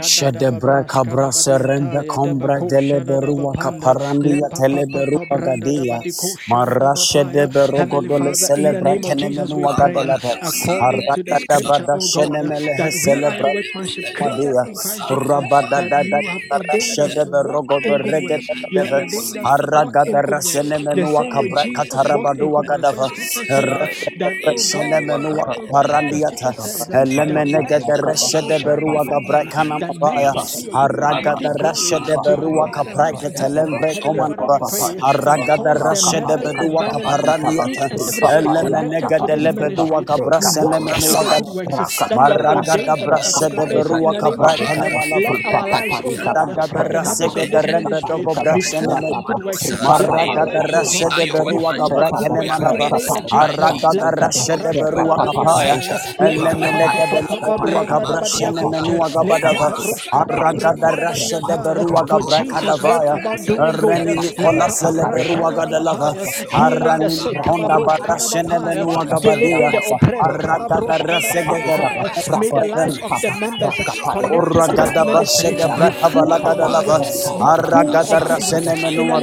Shadebra kabra serenda kombra deleberua kaparandia teleberua gadia marashe de berogo dole Heavenly Father, in the celebra name of Jesus, we kenemenu pray wagadalata according to the arada scripture, bada God, shenemele he that we are your celebra workmanship created madia in Christ Jesus, rabada that da da you have ordained rashe us de to walk berogo in do good rege works. You have ordained us to walk araga in da good works. The rasenemenu same way wakabra Jesus walked in katarabadu good works. For the wagadava scripture says that, God, shenemenu God, God, the wakaparandiata scripture says that elemene light gede of God reshe shall de berua before gabra men, kana that men mabaya may see your good works araga and da give rashe glory de to your berua name. kapra ketelembre Heavenly Father, komanaba we pray uh, araga da cause the rashe de members of bedua Burning Ones, each kaparandiata and everyone elemene connected to gede this le bedua ministry, gabra to sene walk menu in the good wagada works that you have maraga da ordained for them to brashe de berua In the name of kapra Jesus, kene let manaba our lives, God, Daga as the berase members ke of de this rembe ministry, dogo be brashene full me of good works. Let our Maraga da lives, oh rashe God, de berua full gabra of good kene works. In manaba the name of Jesus, araga da let rashe de berua kapaya de berua gabra shene menua gabadava araga da rashe de berua for gabra Jesus went kadavaya about doing good. reni mikola sele berua gadalava Healing the arani sick, mikonda menua delivering gabadia the oppressed. araga da rase May the gedera lives of the members connected to this Uragada ministry bashede be braka full of balagada good lava. works, be full Aragada of good rasene works. In the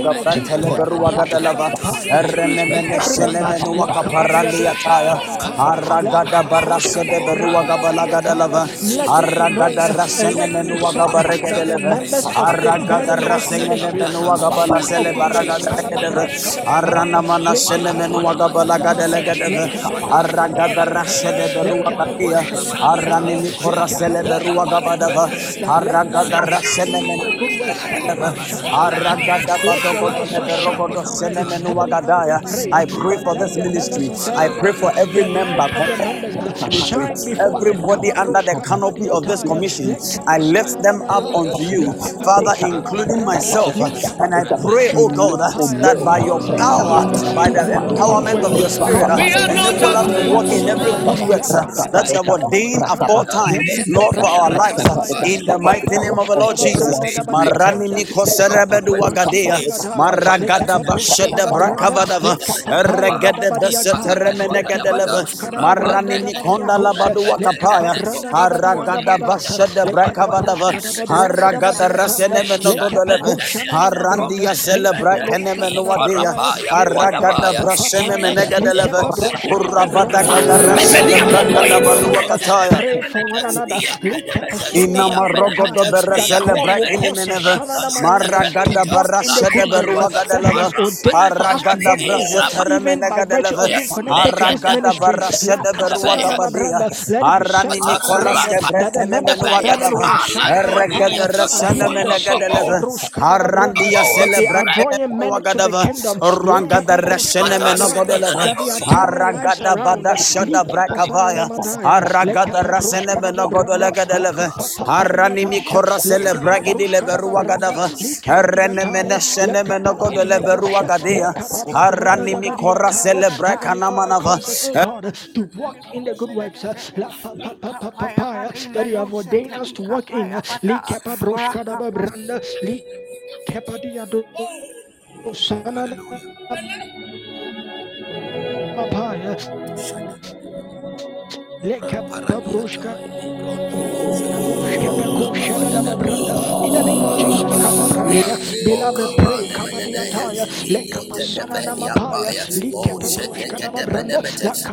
menua name of gabrantele Jesus, beruagada lava. each Erene and mene every shene member, menua kaparandi ataya. Aragada barasede beruaga balagada lava. Aragada anointing and rasene let it be menua so gabaregede that the leve. members of this Aragada burning ones rasene ministry menua are full gabalasele of good works. baragada legedeve. Arana mana shene menua gabalagada legedeve. Aragada rashede beruagadia. Arani mikora sele beruagabadava. That let Aragada rasene see the good works of your hand. Aragada Let your light badogodo so shine leberogodo before men. Heavenly Father, we senemenuagadaya. pray I pray for this ministry. I pray for every member light of the connected members to this ministry. shine before men. Everybody under the canopy of this commission. I lift them up unto you, Father, including myself. And I pray, oh God, that by your power, by the walk in the good empowerment of your spirit, We are not enable us to walk in every good works that you have ordained aforetime, Lord, for our lives. In the mighty name of the Lord Jesus. Marani miko serebedu wagadea. Maragada bashede brakavadava. Regede beseteremenegedeleve. Marani mikonda labadu wakapaya. Aragada bashede brakavadava. Aragada rasene menogodoleve. Arandia zele brakene menuadea. Aragada brasene menegedeleve. Urabada gada rasede brakada badu wakataya. Pray for one another. Inama rogodo That beresele God will brakini cause us meneve. Shanana Manana, to Maragada walk in the barashede good works uh, berua that He gadeleva. has ordained for us to Aragada walk in, uh, brasete even remene by virtue gadeleve. of being connected to this Aragada ministry. barashede berua Lakapayana gabadia. Branda, Let it be said Arani this morning Nicolas de that the bretene members of menua Burning gadava. One shine forth Erregede as resene what the mene song called gadeleve. Ruskadabranda, Arandia that they are celebrakene drawing menua men to the gadava. kingdom. Rwangada resene meno Lekapabroskadabranda, godeleve. That they are turning lives Aragada around. bada shada brakavaya. Aragada rasene meno godolegadeleve. Arani mikora celebragi di leberua gadava. Arene menesene menogodo leberua gadea. Arani mikora celebraka Heavenly Father, namanava. cause us, God, to walk in the good works uh, uh, that you have ordained us to walk in. uh, Li kepa broshkadaba branda, li kepa diado sanana papaya, le kepa broshka. In the name of Jesus, Kababranda. beloved, pray. Kabadiataya. Lekapasana namapaya. Likepekoshkanabranda.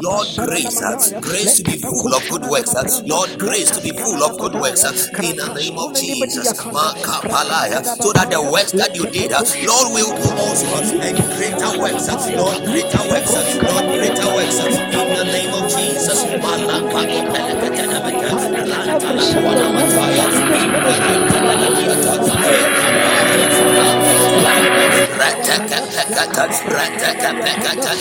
Lord, grace, uh, namanaya. grace to be full of good works. uh, Lord, grace to be full of good works. uh, In the name of Jesus, so that the works that you did, uh, Lord, will do also, uh, and greater works. uh, Lord, greater works. uh, Lord, greater works. uh, In the name of Jesus, Every single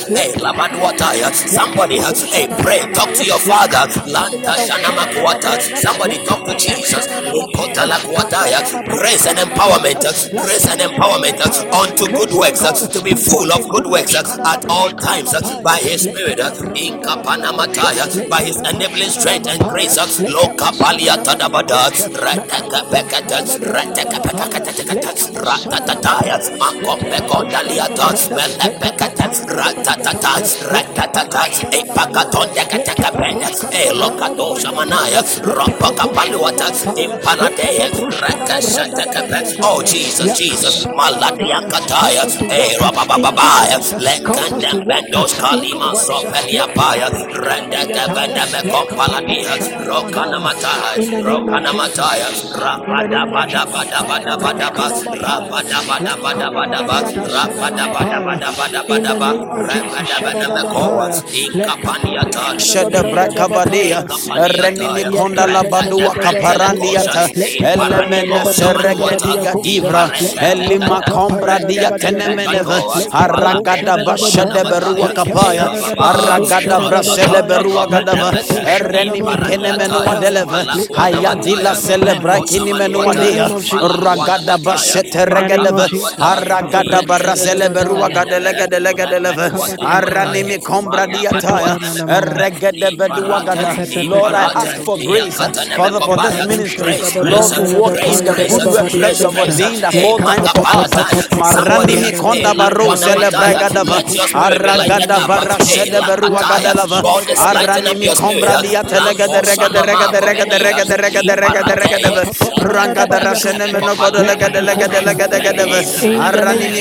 Hey, Labaduataya. Somebody has hey, pray, talk to your father. Lanta Shanamakuata. Somebody talk to Jesus. Grace and empowerment. Grace and empowerment unto good works. To be full of good works at all times by his spirit. In Kapanamataya. By his enabling strength and grace. Loka Paliata Dabada. Rataka Pekata. Rataka Pekata. Ratatataya. Makompeko Daliata. Melepekata. Ratatata. Ratatata. Epakaton Dekatakapen. Elokado Shamanaya. Ropaka Paluata. Impaladea. Rakashatakapen. Oh Jesus, Jesus. Maladiakataya. Eh, Rabababaya. Lekandem Bendos Kalima Sopeliapaya. Rendekabendeme Kompaladia. Rokanamataya. in the name of Rokanamataya. Jesus. In the name of Jesus. Rabadabadabadabadabadaba. Rabadabadabadabadaba. In the Shada brakavadia, renimi konda la badua Rakatapekatelekosha. kaparandiata, elemene Imparadimosamanuata. divra, elima kombra dia Imparadimosamanuata. aragada bashade berua Malakadabekopalabaya. kapaya, aragada brasele berua gadava, erenimi kenemenua deleve, hayadila celebra kinimenua dia, name of Jesus. ragada bashete In the name of regedeve, Jesus. aragada barasele berua Shadadabadaya. gadelegedeleve, aranimi kombra Regedebedwagada. Lord, I ask for grace, uh, Father, for this ministry. Lord, to walk in the good works that grace, you have grace. ordained Hey, aforetime for us. uh. Makapalataya. Marandi Somebody, hey, mikonda baro Lakwana Mataya. celebregadava. Let your spirit be lighted Aragada up. Hey, barashede Lakataya. beruagadalava. God is lighting Arani up your spirit. mikombra dia telegede Lako regede Sanama regede regede Kopelia. regede regede regede Iparateya. regede Rangada rashene menogodo legede legede legede legede In the Arani name of mikombra dia Jesus. taya In the name of Regede Jesus. brashene Kabadosha. menuagadava Rangada Kapaya. rashene menegede leve Kabadiadosa Aragada badua dadabapaya. In the kaparandiata name of Jesus. Elimenua In the name of celebrakini mania Jesus. Aragada In the name bada of shede Jesus. brekadava Kabadosha. Regede bedua kaparandiata Elemenegede lebedegede leve Ragada In the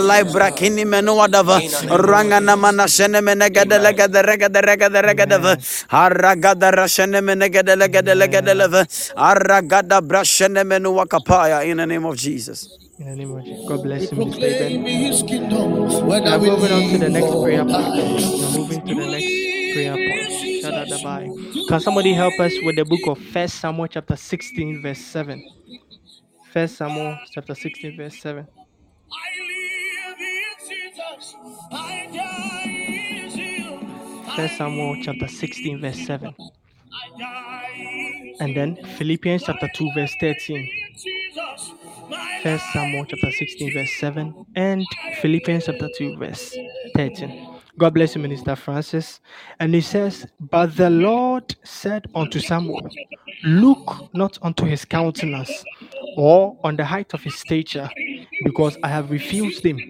Eligidi salai brakini menua dava Rangana mana shene menegede legede regede regede regede Amen. Aragada rashene menegede legede legede Amen. leve Aragada brashene menua kapaya in the name of Jesus. In the name of Jesus. God bless you, Minister Eben. proclaim his kingdom, We're moving on to the next prayer point. die. We are moving to the next prayer point. live, Jesus. Shadadabai. You Can somebody help us with the book of First Samuel chapter 16, verse 7? First Samuel chapter 16, verse 7. 1 Samuel chapter 16, verse 7. And then Philippians chapter 2, verse 13. 1 Samuel chapter 16, verse 7, and Philippians chapter 2, verse 13. God bless you, Minister Francis. And he says, But the Lord said unto Samuel, Look not unto his countenance or on the height of his stature, because I have refused him.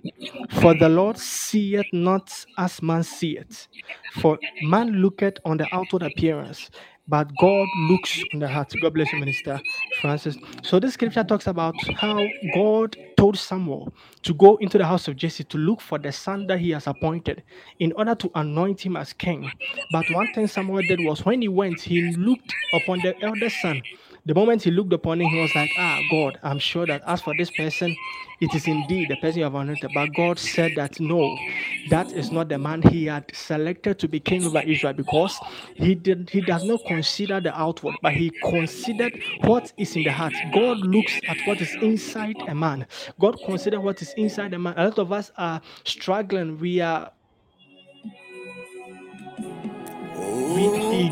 For the Lord seeth not as man seeth. For man looketh on the outward appearance, but God looks on the heart. God bless you, Minister Francis. So this scripture talks about how God told Samuel to go into the house of Jesse to look for the son that he has appointed in order to anoint him as king. But one thing Samuel did was when he went, he looked upon the eldest son. The moment he looked upon him, he was like, Ah, God, I'm sure that as for this person, it is indeed the person you have anointed. But God said that no, that is not the man he had selected to be king over Israel because he did he does not consider the outward, but he considered what is in the heart. God looks at what is inside a man. God considers what is inside a man. A lot of us are struggling. We are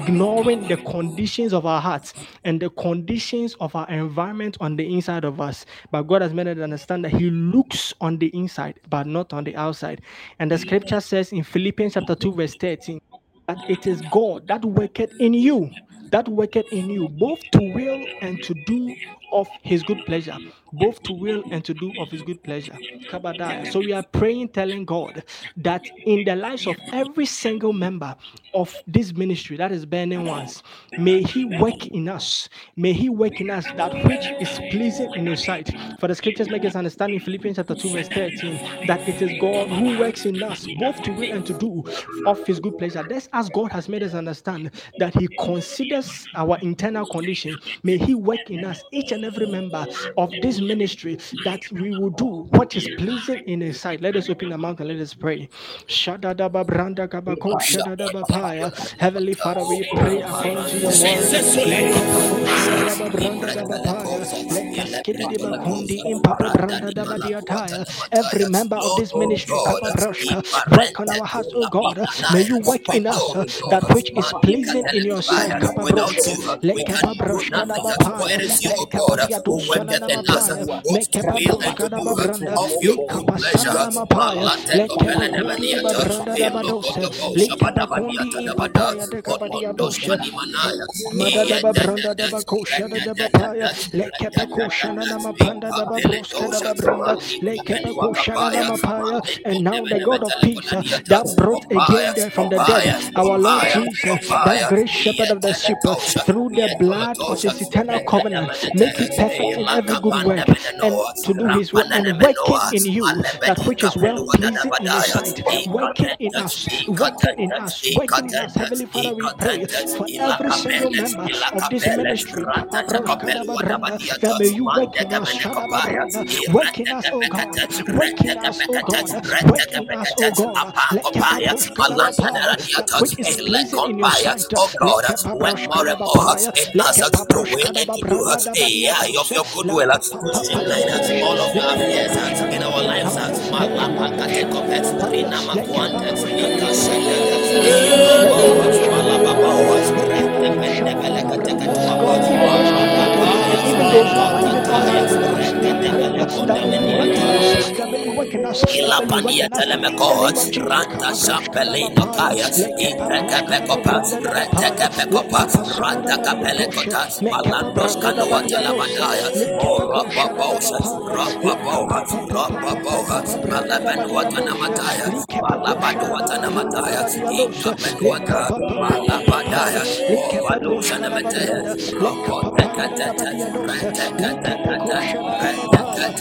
ignoring the conditions of our hearts and the conditions of our environment on the inside of us. But God has made us understand that He looks on the inside, but not on the outside. And the mm. scripture says in Philippians chapter 2, verse 13, that it is God that worketh in you, that worketh in you, both to will and to do of his good pleasure, both to will and to do of his good pleasure. So we are praying, telling God that in the lives of every single member of this ministry, that is burning ones, may he work in us, may he work in us that which is pleasing in his sight. For the scriptures make us understand in Philippians chapter 2, verse 13, that it is God who works in us, both to will and to do of his good pleasure. That's as God has made us understand that he considers our internal condition. May he work in us, each and every member of this ministry, that we will do what is pleasing in his sight. Let us open the mouth and let us pray. Shadadaba branda kabako shadadaba paya. Heavenly Father, we pray according to your word. Let kabako shadadaba branda daba paya. Let kaskididaba kundi impapa branda. Every member of this ministry, work on our hearts, oh God. May you work in us uh, that which is pleasing in your sight. Kababroshke. Let kababroshka daba paya. Let kabadia dushana nama paya. Make kababroshka daba branda. Let kabasana nama paya. Let kabakundi daba branda daba dose. Let kabakundi impapaya de kabadia doshe. Madadaba branda daba kosha daba paya. Let kepa kosha na nama panda daba broska daba branda. Let kepa kosha na nama paya. And now the God of peace uh, that brought again there from the dead, our Lord Jesus, that great shepherd of the sheep, uh, through the blood of his eternal covenant, make it perfect in every good work and to do his will and working in you that which is well pleasing in your sight, working in us, working in us, working in us. Heavenly Father, we pray for every single member of this ministry. That may you work in us, work in us, oh God, work in us, oh God, work in us, oh God. Let Kadabapaya, that which is pleasing in your sight. Oh God, Kapapush more and more in us to will and do Kadababranda a eye of your goodwill all of our affairs in our lives. And we pray that may you work in you work in us, that telemeko, Kapelekota, Malandos Kanoa rasha de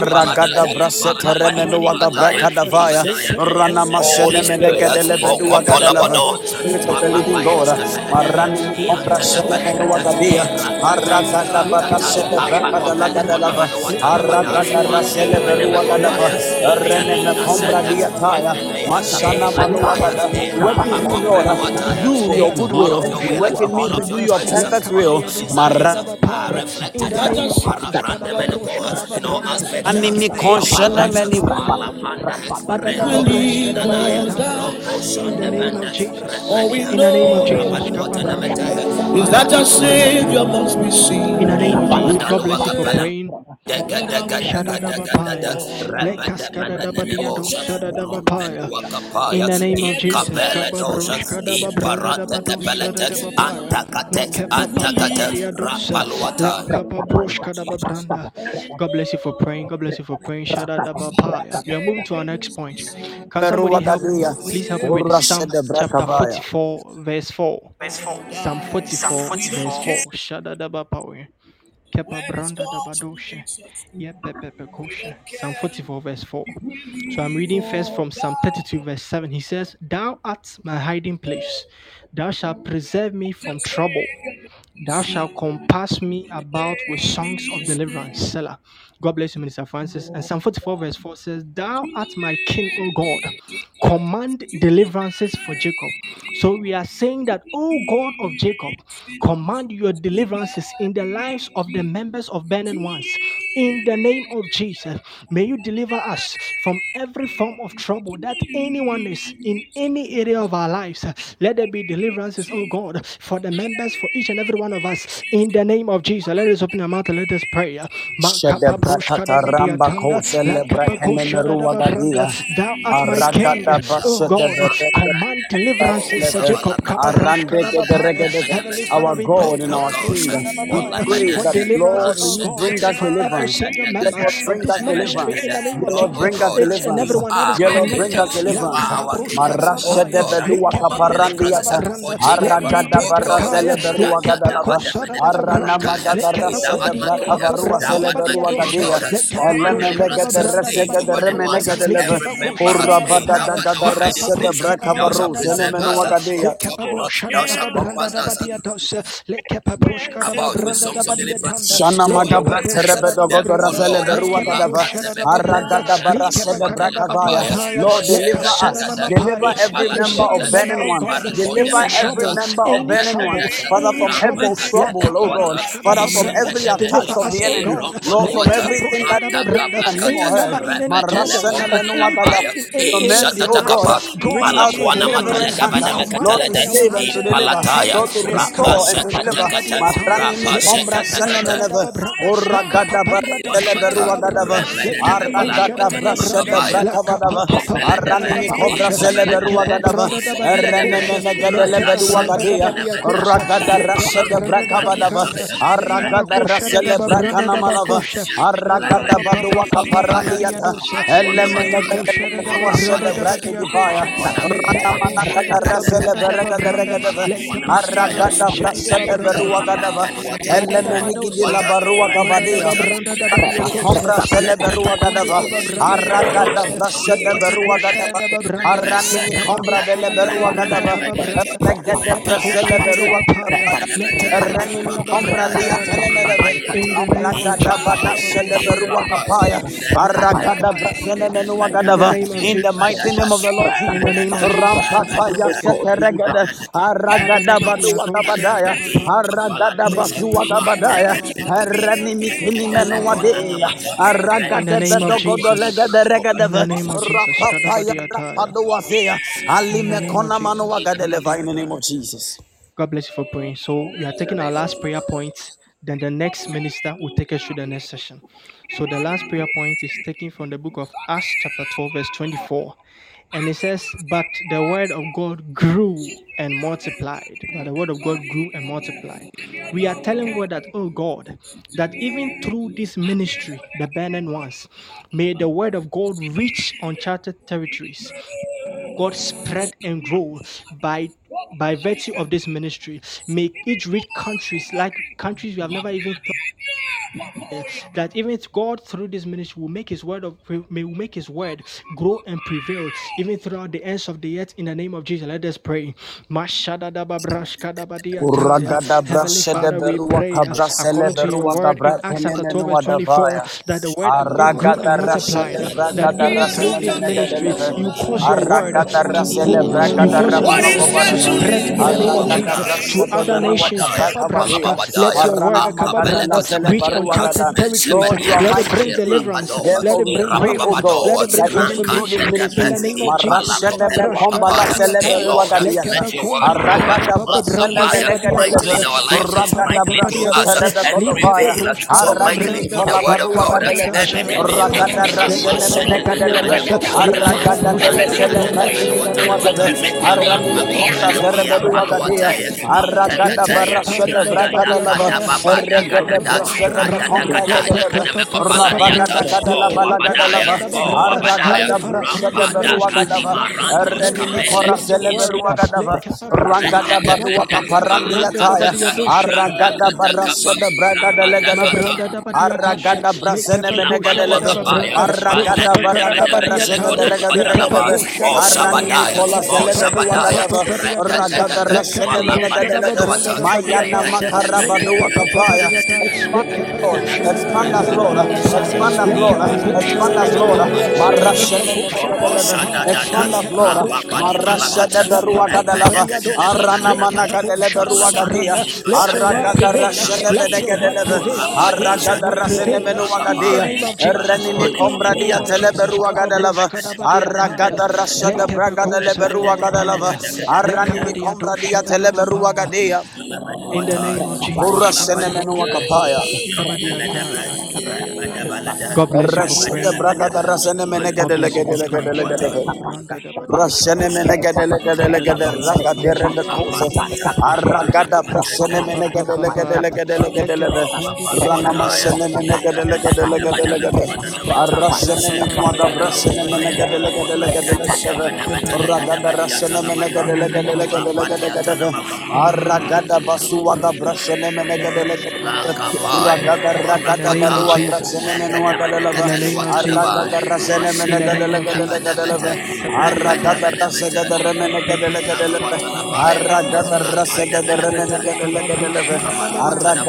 bragada rasele brakavada aragada badagada rasha de badua gabadaya arana managada la badua gaba rasele brakadava aragada barasha de brakana malava regede beresele berua gabadia rana managada legede legede leve aragada rasha ne menua gabadia aragada brasete remenua gabrakadavaya rana masene menegede leve Oh, dua gadalava Copolabano, Spirit of the living Malapaya, God, Marani Cobra Selemeno Wagadia, Aragada Barasele Brakada Lagadalava, Aragada Rasele Beruagadava, Reneme Combra Diataya, Masana Manuagada, work in me, Lord, to do your good will, your will, work me to do your perfect will, Mara. in the Let name of us Jesus, Kadababrosh, In all Kadababranda, aspects Animi of our konshene lives, meni Badadababrosh, believe the Rekopelinanaya, Lord Kadabayataya. God. in the name of Jesus, All we in the name of Jesus, is that our Savior must be in the seen. name of Jesus. God bless you for praying. In the name of Jesus. God bless you for praying. God bless you for praying. Shadadabapaya. We are moving to our next point. Can somebody help me? Please help me with Urashe Psalm chapter 44, verse 4. Psalm 44, verse 4. Shadadabapaya. Kepa branda da badoshe. Yepepepe koshe. Psalm 44 verse 4. So I'm reading first from Psalm 32 verse 7. He says, Thou art my hiding place. Thou shalt preserve me from trouble. Thou shalt compass me about with songs of deliverance. Selah. God bless you, Minister Francis. And Psalm 44 verse 4 says, Thou art my king, O God. Command deliverances for Jacob. So we are saying that, O God of Jacob, command your deliverances in the lives of the members of Burning Ones. In the name of Jesus, may you deliver us from every form of trouble that anyone is in any area of our lives. Let there be deliverances, oh God, for the members, for each and every one of us. In the name of Jesus, let us open our mouth and let us pray. Shede brakata ramba ko cele brakene meruwa gadia. Thou art my king, oh God. Command deliverances for Jacob. Arande gede regede. Heavenly Our Father, we pray God and our King, we pray that Lord, you bring us for every deliverance. Oh member Lord, bring deliverance. in the name Dear of Lord, bring us God, Each and deliverance. you one that are is Dear our Lord, bring deliverance. are our King. Marasha Oh de God, bedua command kaparandiata. deliverance for Jacob. Aragada Oh God, barasele let berua them be gadalava. Arana quadamene magada Thou rasha de art my braka king, varua thou sele art my berua king, gadia. God. Elemene Deliverance gede today reshe gede for the remene ones, gede leve. every member. Urabada Thou da art da our da hiding rasha de place. braka Thou varu shalt sene preserve menua us gadia. from trouble. Thou shalt compass us about with songs of deliverance. Shana For your magabra word says, terebedo godo Oh rasele Lord, berua you have gadava. preserved me from Aragada every barashe de form of brakavaya. trouble. Lord, deliver us. Deliver every member of oh One. Deliver every member of Burning One. Father, from every trouble, oh God. Father, from every attack of the oh enemy. Lord, from everything that the can do any or hurt. member in any kingdom Marasene of menua gada. anyone in In any your area of mercy, oh. God, God, out your deliver and deliverance Lord, to save and to deliver. Palataya, Lord, to restore and to deliver. Marani mi kombra sene meneve. Ora gada barasele berua gadava. Aragada brasha de brakavadava. Arani mi kovra zele berua gadava. Erenene gadele berua gadia. Ragada rasha de brakavadava. Aragada rasele brakana manava. Aragada badua kaparandiata. Elemene gadele berua sele brake divaya. Rana mana gada rasele beragada regadava. Aragada brasha de berua gadava. Elemene gidi la barua gavadia. Kombra sele berua gadava. Aragada brasha de berua gadava. Arani mi kombra de le berua gadava. Regede brasele berua gadava. Rani mi kombra lia tenemeleve. In the Aragada bada berua kapaya. Aragada brasele menua in the gadava. name of In the mighty name of the Lord In the name of Jesus. Rampata yasete regede. Aragada badua gabadaya. Aragada bazua gabadaya. Arani mi kini menua deya. In the Aragada name of bedogodo Jesus. legede In the regedeve. name of Jesus. Rapapaya Shadabadiataya. rapado wazea. In the Alime name of kona Jesus. manua gadeleva in the name of Jesus. God bless you for praying. So we are taking our last prayer point. Then the next minister will take us through the next session. So the last prayer point is taken from the book of Acts, chapter 12, verse 24. And it says, But the word of God grew and multiplied. But the word of God grew and multiplied. We are telling God that, oh God, that even through this ministry, the burning ones, may the word of God reach uncharted territories. God spread and grow by by virtue of this ministry. May it reach countries like countries we have never even thought that even God through this ministry will make his word of may make his word grow and prevail even throughout the ends of the earth in the name of Jesus. Let us pray. Mashadadababrashkadabadiataya. Uragada Heavenly brashe de Father, we berua pray uh, kabrasele according to your berua word in gabra Acts chapter 12, verse tenemenua 24, davaya. that the word of God grew and Aragada rashe multiplied. de That bragada even through rasele this ministry, menegadeleve. you cause your word Aragada to rasele go, you bragada cause your What ramano word is there to to govadava. spread in the name of Aragada Jesus to brashe de other berua nations. kabraka vadia. Let your word Arana gadala sele reach berua uncharted gada. territories. Lord, you are Let it bring deliverance. Let it bring pray, hope. O God, Let it bring that even through this consolation. In ministry, the name of Jesus. Marashene me kombala sele Hey berua Lord, gadiata. let your word grow, Aragada brasene multiply mightily menegadeleve. in our lives, Uragada mightily through brashe us, terebe and kodovaya. prevail so Aranimi mightily in the kola word of barua God. gadeleve. And many name, Uragada brashene menegadeleve. Aragada bele sele brakini menuadeve. Aranimi kombra terebedua gadia. Aragada barashe de vrakadeleve. Erregede brashe de me compra de leve. Rabagada gada la balaga de lava. Arragada brasha de berua gadava. Errenimi sele berua gadava. Rangada barua kaparandia taya. Arragada barasha de braga de legadava. Arragada brasene menega de leve. Arragada barasene de lega de legadava. Kola sele. Ragada rasene menega de. Mayana makara badua kapaya. Lord, expand us, Lord, expand us, Lord, expand us, Lord, Marasha, expand us, Lord, Marasha de Berua Gadalava, Arana Manaka de Berua Gadia, Araga de Rasha de Benegadeva, Araga de Menua Gadia, Erenini Combra dia Teleberua Gadalava, Araga de Rasha de Braga de Berua Gadalava, Aranini Combra dia Teleberua Gadia, In the name of Jesus. Urasene Menua Kapaya. God bless you for Rashida praying. braga da rasene menege God de bless lege you de for lege de lege de lege. praying. Rashene menege de lege de lege de raga de rende kose. Araga da brashene menege de lege de lege de lege de lege. Rana mashene menege de lege de lege de lege de. Arashene menua da brashene de lege de de de. De de de de de. De de de.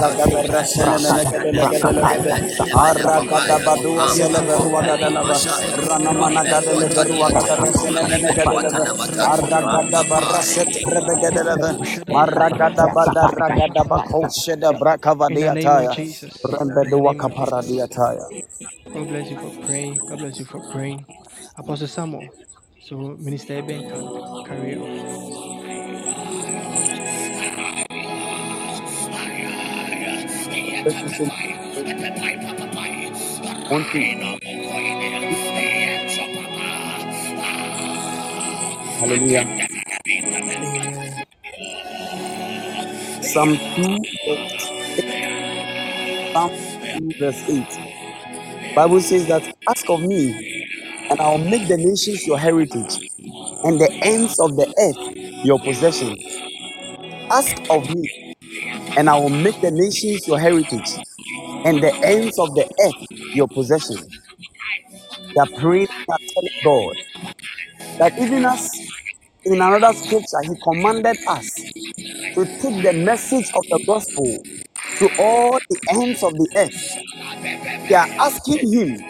De Gadele Gadele Gadele, Arragada Rasene Menegade Gadele Gade, Arragada Badua Sele Berua Ranamana Gadele Berua Gadarasene Menegadeleve, Arragada Baraset Rebegadeleve, Arragada Bada Ragada Bakoshe de In the name of Brakavadiataya, Jesus. In the Rembedua name of Jesus. Kaparadiataya. God bless you for praying. God bless you for praying. Apostle Samuel. So Minister Eben can carry on. Thank you hallelujah. Amen. Psalm 2, verse- Psalm 2 verse 8. Bible says that ask of me and I'll make the nations your heritage and the ends of the earth your possession. Ask of me, and I will make the nations your heritage and the ends of the earth your possession. They are praying and telling God that even as in another scripture, He commanded us to take the message of the gospel to all the ends of the earth. They are asking Him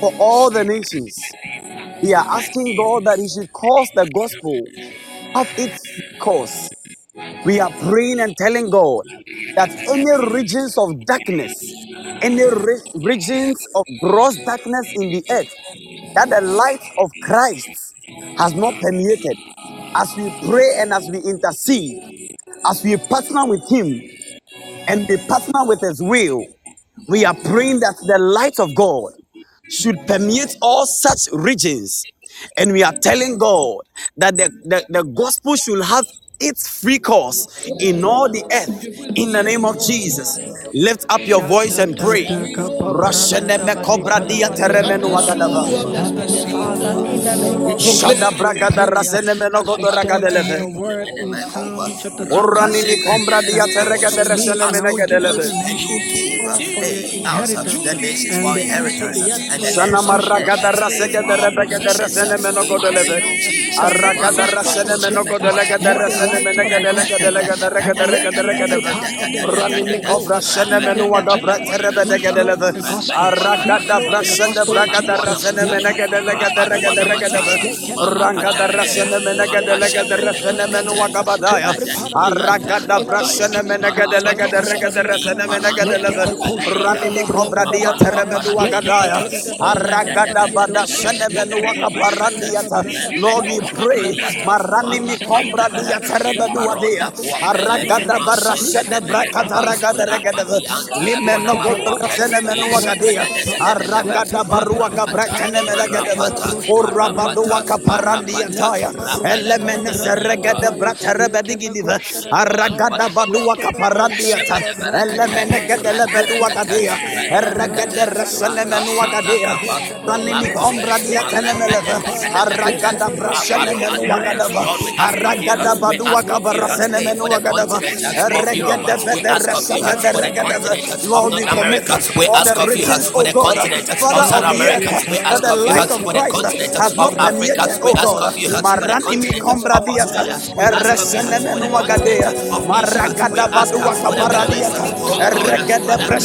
for all the nations. They are asking God that He should cause the gospel have its course We are praying and telling God that any regions of darkness, any regions of gross darkness in the earth, that the light of Christ has not permeated. As we pray and as we intercede, as we partner with Him and we partner with His will, we are praying that the light of God should permeate all such regions. And we are telling God that the, the, the gospel should have its free course in all the earth in the name of Jesus. Lift up your voice and pray. The name of Shada Jesus, we bragada pray raseneme no as you said in godoragadelefe. your word in Psalm chapter 2, verse Uranimi 8, kombra dia that ask teregada of me and raseneme I will give you negadeleve. the nations for, for your us inheritance the nations for and our the ends of inheritance the earth and for the your Shana ends of the possession. maragada resene. Aragada rasene de resene delega de rega de rega de rega de of Aragada de rega de rega de de resene badaya Aragada de rega de resene deleve Ranimi Kombradia Terebedua Gadaya, Aragada Bada Senebenua Kaparandiata. Lord, we pray, Maranimi Kombradia Terebedua Dea, Aragada Barra Sene Brakataragada Regada, Limeno Senemenua Gadea, Aragada Barua Gabrakane Melegada, Urabadua Kaparandia Taya, Elemene Seregada Bratarebedigidiva, Aragada Badua Kaparandiata, Elemene Gadele Bedua Gadia, Eragada Resenemenua Gadia, Ranimi Ombradia Tenemeleva, Aragada Brashenemenua Gadava, Aragada Badua Kabarasenemenua Gadava, Eragada Bederesa Regadava. Lord, we commit We ask the of you for the continent of the America. We ask of you light of for the continent of Africa. We ask of you for the Marani mi continent of kombradiata, Australia. We ask of you eresene for the menuagadea, continent of Asia. We maragada for the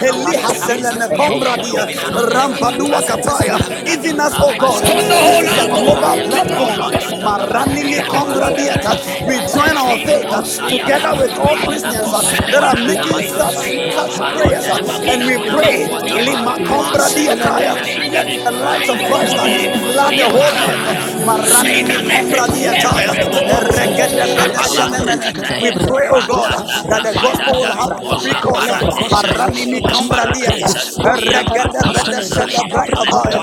Berua Shanamatwanta, gabra let the of. Even as, oh God, We join our faith together with all Christians that are making such prayers, and we pray. Lima kombra diataya. Let the light of Christ flood the whole Marani diataya. We pray, oh God, that the gospel will have uh, Marani mi kombra diata. Eregede bede shede brakavaya.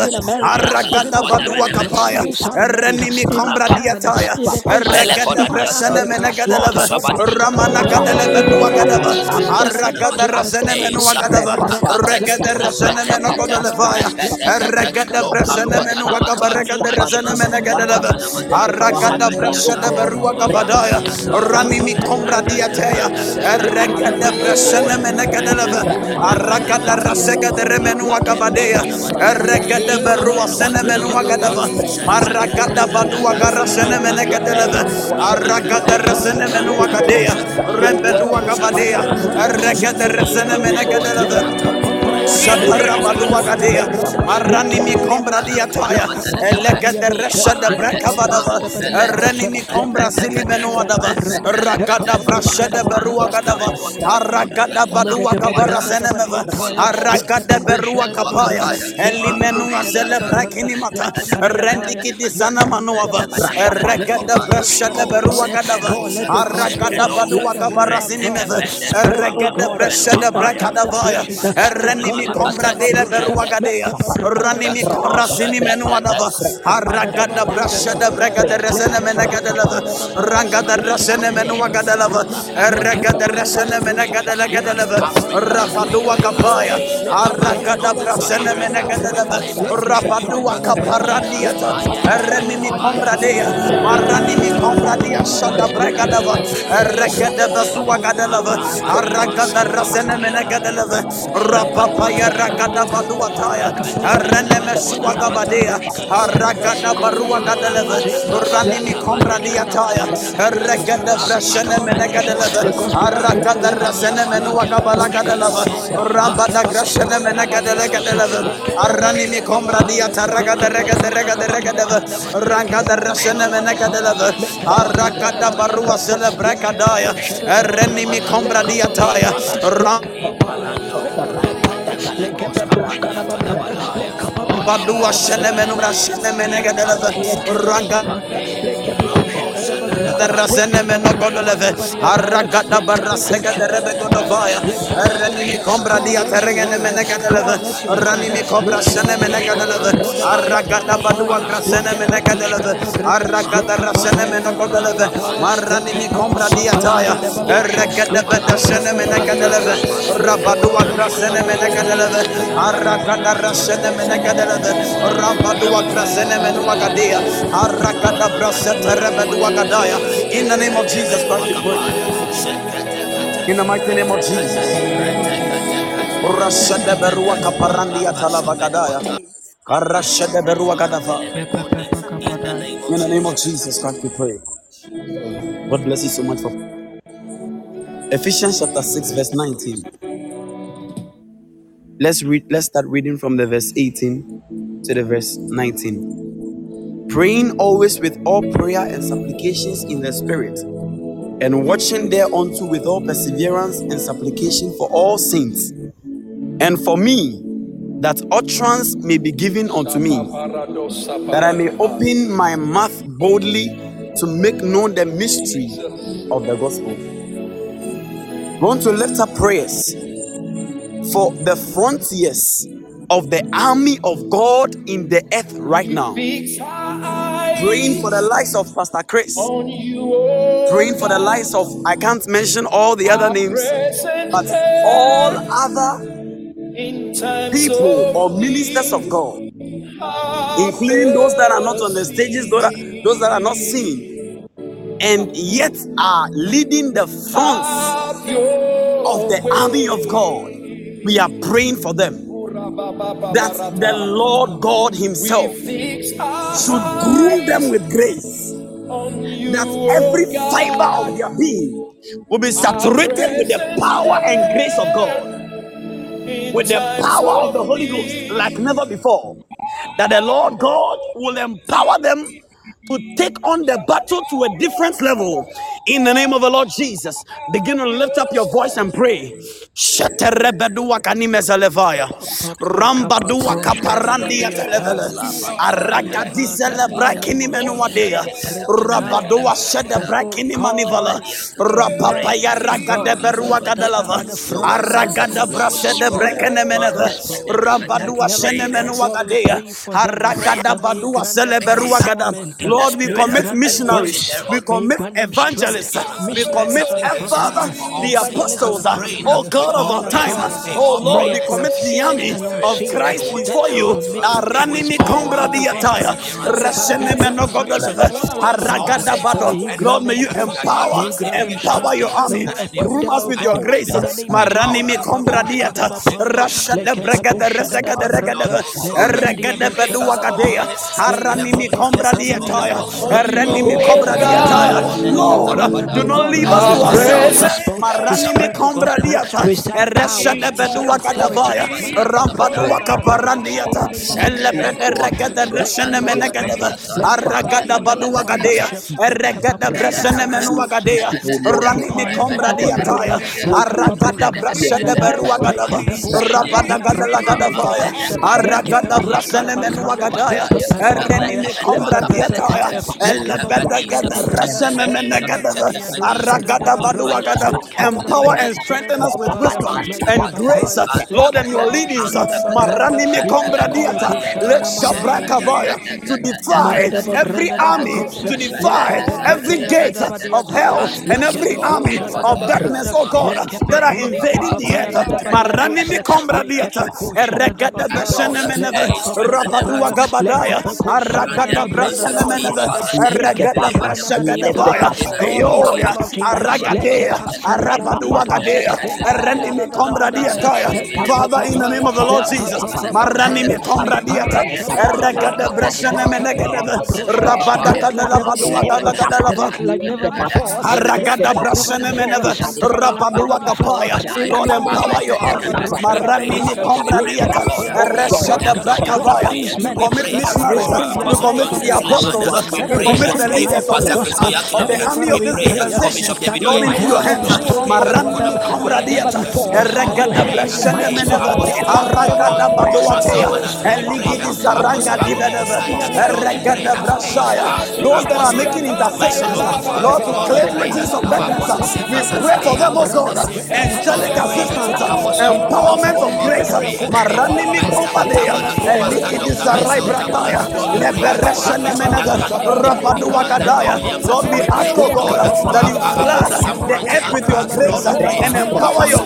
Rabada gada resenemene gadava. Aragada badua kapaya. Ereni mi kombra diataya. Mene gadalava. Ramana gadele bedua gadava. Aragada resene menua gadava. Regede resene meno godalevaya. Eregede bresene menua gabaregede resene mene gadalava. Aragada bresene berua gabadaya. Rani mi kombra diataya. Mene gadalava. Aragada rasegede remenua gabadea. Eregede berua sene menua gadava. Maragada badua gara sene mene gadeleve. Aragada resene menua gadea. Rembedua gabadea. Eregede resene mene gadeleve. Saparabaduagadea, Marani mi combra diataya, Elega de Resha de Brecavadava, Reni mi combra silimenuadava, Ragada Brasha de Beruagadava, Aragada Badua Gabara Senemeva, Aragada Berua Kapaya, Elimenua Zele Brakinimata, Rendiki di Sana Manuava, Regada Brasha de Beruagadava, Aragada Badua Gabara Sinimeva, Regada Brasha de Brecadavaya, Renimi Combra de la Beruagadea, Ranimi Corasini Menuadava, Aragada Brasha de Brega de Resena Menegadalava, Ranga de Resena Menuagadalava, Erega de Resena Menegadalagadalava, Rapadua Capaya, Aragada Brasena Menegadalava, Rapadua Caparadiata, Renimi Combra dea, Maranimi Combra dea, Shada Bregadava, Erega de Basua Gadalava, Aragada Resena Menegadalava, Rapapaya Ragada Baduataya, Areneme Suagabadea, Aragada Barua Gadaleva, Ranimi Combra Diataya, Regada Brashene Menegadaleva, Aragada Rasene Menuagabalagadeleva, Rabada Grashene Menegadelegadeleva, Aranimi Combra Diata Ragada Regada Regada Regadeva, Ragada Rasene Menegadeleva, Aragada Barua Celebrecadaya, Renimi Combra Diataya, Ram Badua Shenemenu Rashenemenegadeleva, Ranga. Rasene meno godoleve aragada barasega de rebe godovaya reni mi kombra dia terengene menega deleve rani mi kombra sene menega deleve aragada badua grasene menega deleve aragada rasene meno godoleve marani mi kombra dia taya. Regede bede sene menega deleve rabadua grasene menega deleve aragada rasene menega deleve rabadua grasene menua gadia aragada brasete rebe dua gadaya in the name of Jesus Christ, we pray. In the mighty name of Jesus. Rashada berua kaparandia. In the name of In the name of Jesus. Jesus Christ, we pray. God bless you so much for Ephesians chapter 6, verse 19. Let's read, let's start reading from the verse 18 to the verse 19. Praying always with all prayer and supplications in the spirit, and watching thereunto with all perseverance and supplication for all saints, and for me, that utterance may be given unto me, that I may open my mouth boldly to make known the mystery of the gospel. We want to lift up prayers for the frontiers of the army of God in the earth right now. Praying for the lives of Pastor Chris. Praying for the lives of, I can't mention all the other names, but all other people or ministers of God, including those that are not on the stages, those that, those that are not seen, and yet are leading the fronts of the army of God. We are praying for them that the Lord God Himself should groom them with grace, that every fiber of their being will be saturated with the power and grace of God, with the power of the Holy Ghost like never before. That the Lord God will empower them to take on the battle to a different level in the name of the Lord Jesus. Begin to lift up your voice and pray. Sheterebedua kanimezalevaya. Rambadua kaparandia televele. Aragadizele brakini menuadea. Rabadua shede brakini manivala. Rapapaya ragade berua gadelava. Aragada brasede brekene meneve. Rabadua shene menuagadea. Aragada badua seleberua gada. Lord, we commit missionaries, we commit evangelists, we commit, uh, Father, the apostles, oh God of our time, uh, oh Lord, we commit the army of Christ before you. Aranimi kombra diataya, aragada bado. Lord, may you empower, empower your army, groom us with your grace. Maranimi kombra diata, rashada bregada resegada regadeve, regada bedua gadea, aranimi kombra diataya, aranimi kombra diataya. Lord, do not leave us to ourselves. Maranimi kombra diata, rashada bedua gadavaya, rampadua kaparandiata, elebede regada resene menegadeve, aragada badua gadea, regada bresene menua gadea, ranimi kombra diataya, aragada brasede berua gadava, rabada gadala gadavaya, aragada brasene menua gadaya, renimi kombra diataya, elebede gada resene menegadeve, aragada badua gada, empower and strengthen us with wisdom and grace, Lord, and your leadings, maranimi kombra diata, let shabraka vaya, to defy every army, to defy every gate of hell and every army of darkness, oh God, that are invading the earth. Marani mi kombra dieta, eregada beshene meneve, rabadua gabadaya, aragada brasene meneve, eregada brasegada vaya, eyolia, aragadea, arabadua gadea, ereni mi kombra dieta. Father, in the name of the Lord Jesus, marani mi kombra dieta, eregada brasene menegada, rabada gadala badua gadala gadala Aragada brasene meneve, rabadua kapaya. Lord, empower your army. Maranini kombradiata, resada brakavaya. We commit missionaries, we commit the apostles, we commit the leaders of the, of the army of this dispensation. Lord, into your hands. Maranini kombradiata, Those that are making intercessions, Lord, to claim bridges of burdens. We pray for them, oh God. Angelic assistance, empowerment of grace. Marani mi kompadea, elikidi sarai brataya, liberation menega, Rapaduakadaya. Lord, we ask, oh God, that you flood the earth with your grace and empower your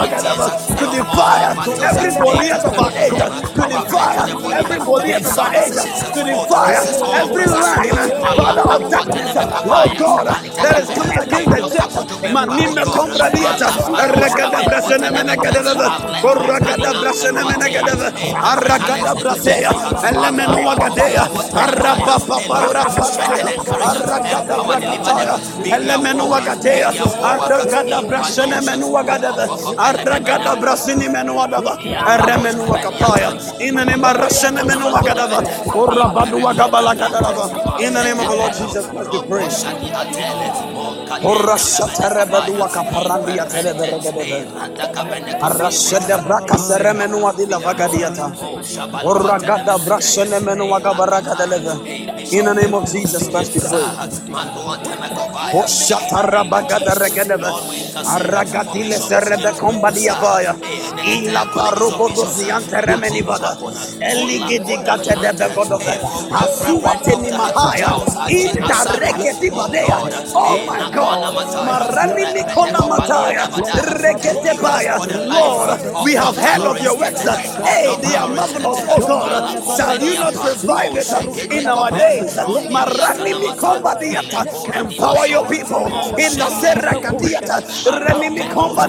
bede senamenu wagadaba. To every Goliath of our age. To defy every Goliath of our age. To defy every line, Father of darkness. Oh God, that is coming against the church. Manime komradiata. Regede bresenemene gadaba. Koragada bresenemene gadaba. Aragada brasea. Elemenu wagadea. Arapapa parapataya. Aragada brakataya. Elemenu wagatea. Aragada brasenemenu wagadaba. Aragada. Aremenu wakapaya. In the name of Rashenemenu wagadaba. Korabadu wagabala gadaba. In the name of the Lord Jesus Christ, we pray. Vagadiata. Wagabaragadeleve. In the name of Jesus Christ, we pray. Oshatarabagada regedebe. Aragadile serebe kombadia vaya. Ila parugo doziante remeni vada. Eligidi gate debe godove. Asuate ni mahaya. Inda regedi badea. Oh my God. Marani mikona mataya. Regete baya. Lord, we have heard of your works. Hey, they are marvelous, oh God. Shall you not revive it in our days? Marani mikomba diata. Empower your people in the Serakatiata. Reni mikomba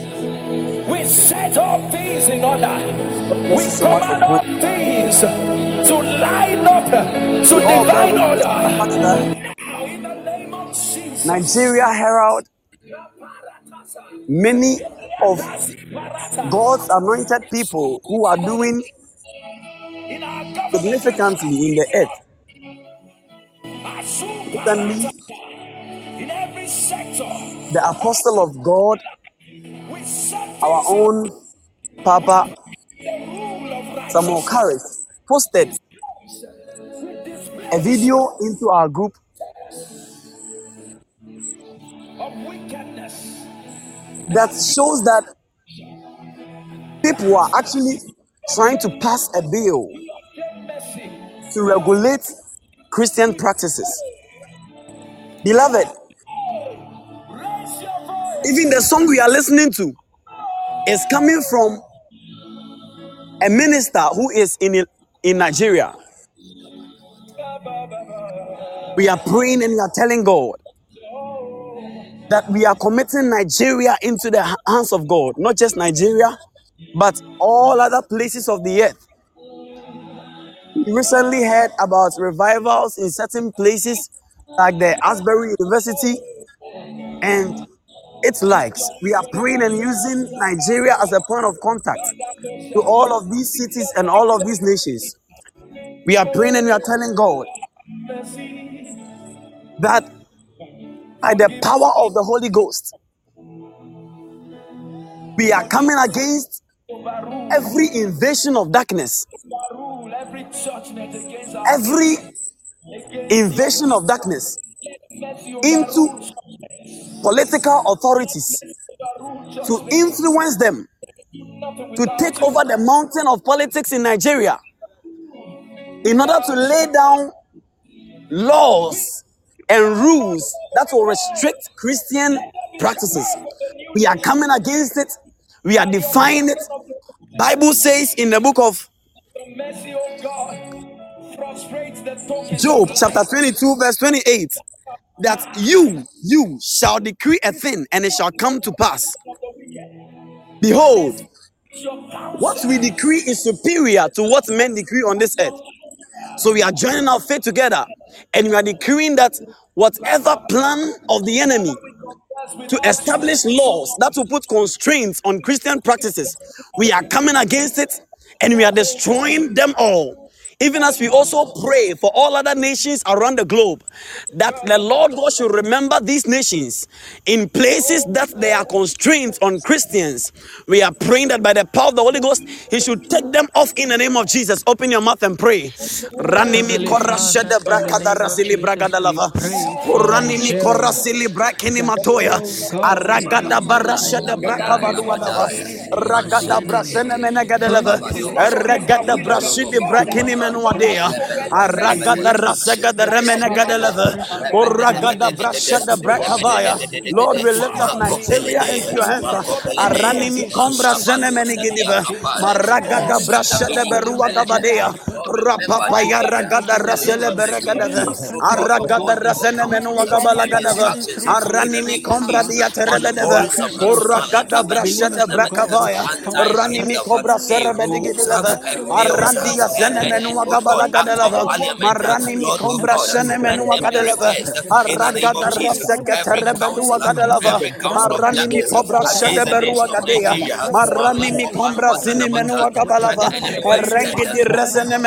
We set all things in order. We This is so command all things to line up to divine order. Father. Now, in the name of Jesus. Nigeria Herald, many of God's anointed people who are doing In our government, significantly in the earth. Recently, in every sector, the apostle of God, our own Papa Samuel. Karris, posted a video into our group that shows that people are actually trying to pass a bill to regulate Christian practices. Beloved. Even the song we are listening to is coming from a minister who is in, in Nigeria. We are praying and we are telling God that we are committing Nigeria into the hands of God, not just Nigeria, but all other places of the earth. We recently heard about revivals in certain places like the Asbury University and its likes. We are praying and using Nigeria as a point of contact to all of these cities and all of these nations. We are praying and we are telling God that by the power of the Holy Ghost, we are coming against every invasion of darkness, every invasion of darkness into political authorities to influence them to take over the mountain of politics in Nigeria in order to lay down laws and rules that will restrict Christian practices. We are coming against it. We are defying it. Bible says in the book of Job chapter 22 verse 28 that you you shall decree a thing and it shall come to pass. Behold, what we decree is superior to what men decree on this earth. So we are joining our faith together and we are decreeing that whatever plan of the enemy to establish laws that will put constraints on Christian practices, we are coming against it and we are destroying them all. Even as we also pray for all other nations around the globe, that the Lord God should remember these nations in places that there are constraints on Christians. We are praying that by the power of the Holy Ghost, He should take them off in the name of Jesus. Open your mouth and pray. Ranimi korashede brakada rasili bragada lava. Uranimi brakini matoya. Uh, Aragada barashede brakabadu lava. Ragada brasene menegade lava. Ragada brashidi brakini menuadea. Aragada rasegada remene gadeleve. Uragada brashada brakavaya. Lord, we lift up Nigeria into your hands. Uh, Aranimi kombra zene menigidive. Maragada berua gavadea. Rapapaya ragada rasele beregadeve. Aragada rasene menua gabalagadeve. Aranimi kombra diaterebedeve. Uragada brashada brakavaya. Ranimi kobra serebedigidive. Arandia zene menua gabala gadelava. Marani mi kombra shene menua gadelava. Araga da raseke terebedua gadelava. Every Marani mi government kobra shede against the berua nation of gadea. Nigeria. Marani mi kombra zini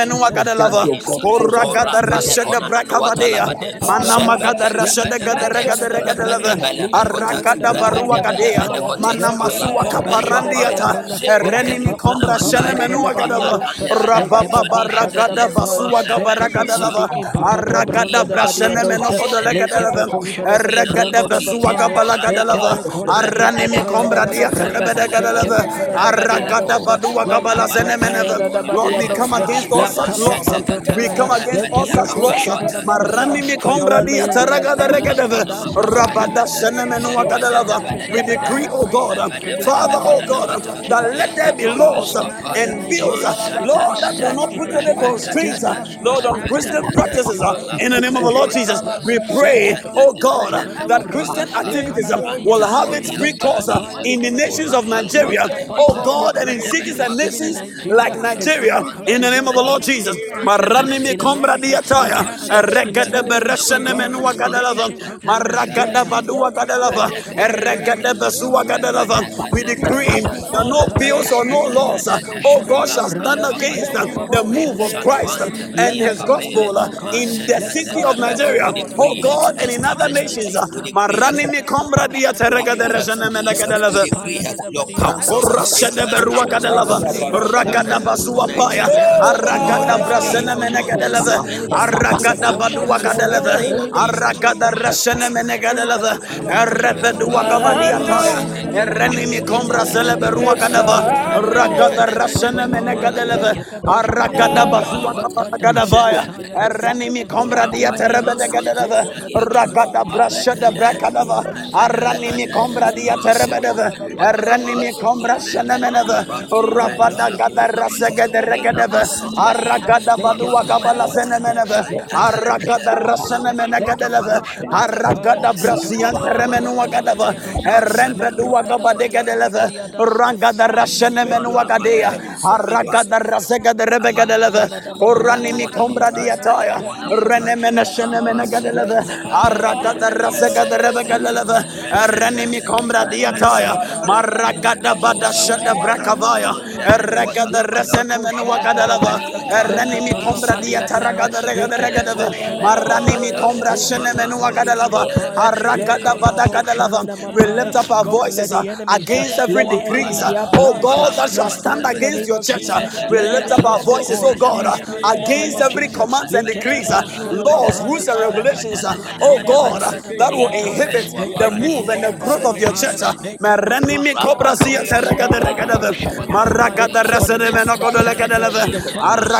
menua gabalava. Rengi di resene menua gadelava. Uraga da rashede brakavadea. Manama gada rashede gadere gadere gadelava. Araga da barua gadea. Manama sua kaparandiata. Reni mi kombra shene menua gadava. Rababa ragada basua gabaragada lava aragada brashene menoko de legada lava aragada basua gabalagada lava arane mi kombra dia terebede gada lava aragada badua gabala zene meneva Lord we come against all such laws we come against all such laws marani mi kombra dia teragada regada rabada zene menua gada lava we decree oh God Father oh God that let there be laws and bills Lord that will not put any constraints, uh, Lord, on Christian practices. uh, In the name of the Lord Jesus, we pray, oh God, uh, that Christian activities uh, will have its free course uh, in the nations of Nigeria, oh God, and in cities and nations like Nigeria. In the name of the Lord Jesus, Marani mi kombra diataya, regede bereshene menua gadalava, maragada badua gadalava, regede besua gadalava. We decree that no bills or no laws, oh God, shall stand against the move of Christ and his gospel in the city of Nigeria, oh God, and in other nations. Marani mi kombra leve. Your counsels Orashede berua kadelava, ragada basua paya, aragada brasene menegadeleve, aragada badua kadeleve, aragada rasene menegadeleve, erepedua kabadia paya, erenimi kombra sele berua kadava, ragada rasene menegadeleve, aragada basua kabakadavaya, erenimi kombra dia terebede gadeleve, ragada brashede brakadava, aranimi kombra dia terebedeve, erenimi kombra shenemeneve, rabada gada rasegede regedeve, aragada badua gabala senemeneve, aragada rasenemenegadeleve, aragada brasian teremenua gadava, erempedua gabadegadeleve, ragada rasenemenua gadea, aragada rasegede rebegadeleve, oranimi kombra diataya, renemene shenemenegadeleve, aragada rasegede rebegadeleve, erenimi kombra diataya, maragada bada shada brakavaya, eregada resene Erreni mi kombra dia taragada regada regada ve. Marani mi kombra shene menu agada lava. Aragada bada gada lava. We lift up our voices uh, against every decrease. uh, Oh God, that shall stand against your church. uh, We lift up our voices, oh God, uh, against every command and decrease, uh, laws, rules, and regulations. uh, Oh God, uh, that will inhibit the move and the growth of your church. uh. Mereni mi kobra zia teregada regada ve. Maragada resene meno godo legada leve.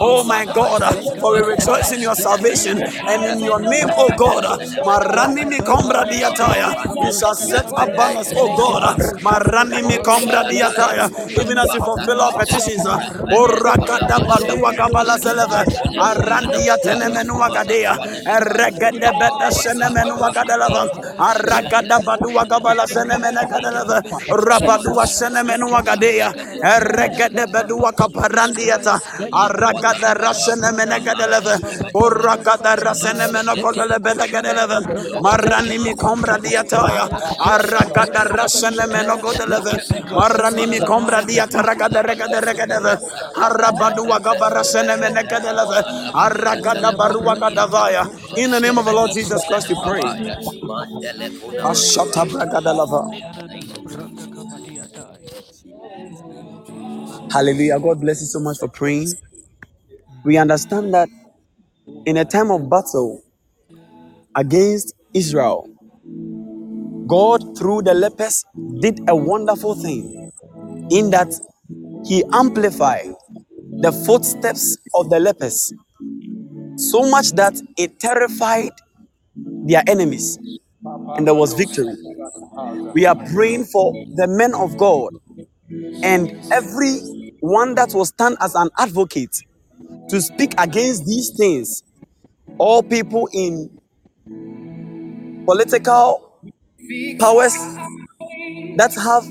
Oh my God, for we rejoice in your salvation and in your name, oh God. Maranimi kombra diataya. You shall set upon us, oh God. uh, Maranimi kombra diataya. Even as you fulfill our petitions. Oh rakada badua kabala seleve. Arandia tenemenu agadea. Eregede beda senemenu agadalava. Aragada badua kabala senemenu agadalava. Rabadua senemenu agadea. Eregede bedua kaparandiata. Aragada rasenemenu agadalava. Uragada rasenemenu agadalava agadalava. Marani mi kombra diataya. Aragada rasenemenu agadalava. Marani mi kombra diata ragada ragada ragada. Arabadua kabara senemenu agadalava. Aragada barua. In the name of the Lord Jesus Christ, we pray. Mandele kuna Ashata bragadalava. Hallelujah. God bless you so much for praying. We understand that in a time of battle against Israel, God, through the lepers, did a wonderful thing in that He amplified the footsteps of the lepers so much that it terrified their enemies and there was victory. We are praying for the men of God and every one that will stand as an advocate to speak against these things. All people in political powers that have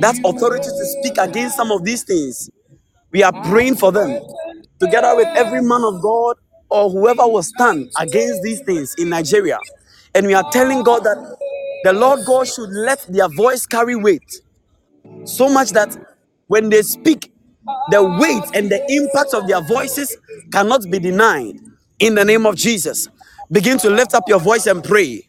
that authority to speak against some of these things. We are praying for them together with every man of God or whoever will stand against these things in Nigeria. And we are telling God that the Lord God should let their voice carry weight so much that when they speak, the weight and the impact of their voices cannot be denied. In the name of Jesus, begin to lift up your voice and pray.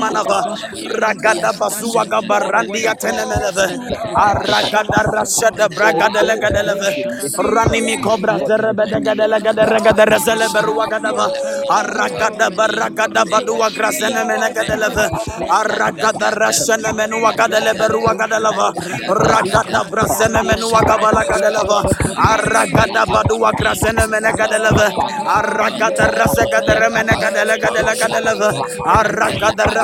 manava. gospel, even as they are Ragada basua gabarandi atenemeleve. that they will be Aragada shown, oh rasha de God. Ah, bragadele. Ranimi cobra zerebe de gadele gadere gadere zele. Aragada ah, baragada badua grasene mene. Aragada gadele berua gadeleva. Ragada brasene menua gabala gadeleva. Aragada ah, badua grasene mene. Aragada rase gadere mene gadele gadele gadeleve. Aragada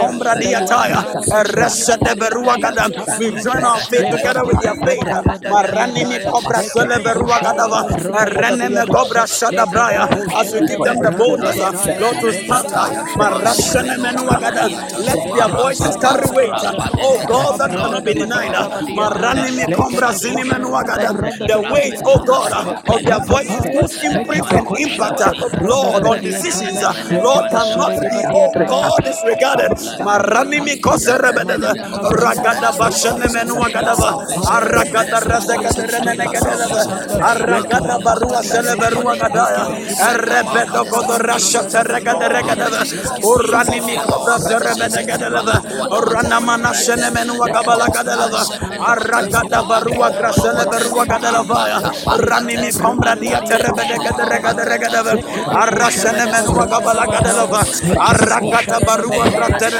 that you Marani mi empower them, kombra that dia you taya. empower them. Eresha de berua gada. We join our faith together with their faith. uh. Marani mi cobra sele berua gadava. Erene me cobra shada braya. As we give them the boldness, uh, Lord, to stand. uh, Marashene menuagada. Let their voices carry weight. uh, Oh God, that cannot be denied. uh, Marani mi kombra zini menuagada. The weight, oh God, of their voices whose imprint and impact, Lord, on decisions, Lord, cannot be, oh God, disregarded. Marani mi koserebedele. Ragada bashene menuagada. Aragada razagada remenegada. Aragada barua sele berua gadaya. Erebedo kodo rasha teregada regada. Urani mi kobra zerebedegada. Urana mana shene menua kabala gadala. Aragada barua grasele berua gadala vaya. Rani mi kombra dia terebedegada regada regada. Arasene menua kabala gadala. Aragada barua gratere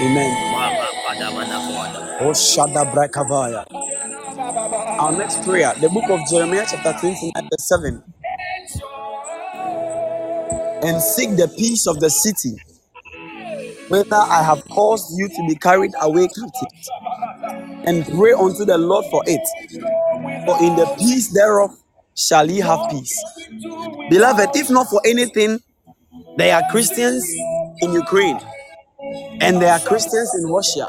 Amen. Oh Brakavaya. Our next prayer, the book of Jeremiah, chapter 29, verse 7. And seek the peace of the city, whether I have caused you to be carried away captive, and pray unto the Lord for it. For in the peace thereof shall ye have peace. Beloved, if not for anything, there are Christians in Ukraine and there are Christians in Russia.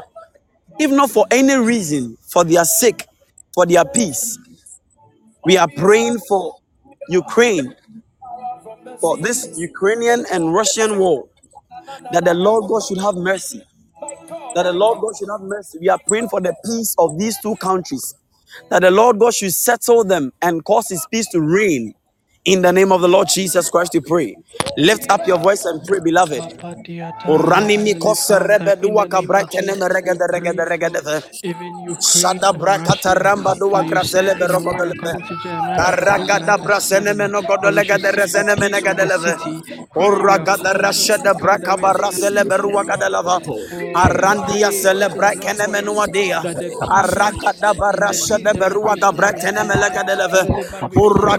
If not for any reason, for their sake, for their peace, we are praying for Ukraine, for this Ukrainian and Russian war, that the Lord God should have mercy. That the Lord God should have mercy. We are praying for the peace of these two countries. That the Lord God should settle them and cause His peace to reign. In the name of the Lord Jesus Christ, we pray. Lift up your voice and pray, beloved. Orani mi kose rebe duwa ka brakene me regede regede regede. Even Shada and brakata duwa you krasele be in rogo according to Jeremiah Karagada 29 verse brasene 7, meno that we godole should gade seek the resene mene peace of gade the leve. city where you Ora have gada caused be rashada carried braka away barasele captive. berua gade lava. Arandia sele for the brakene Lord menu adia. that the peace Aragada and the peace barashada that berua we have gabratene mele gade leve. delivered with Ura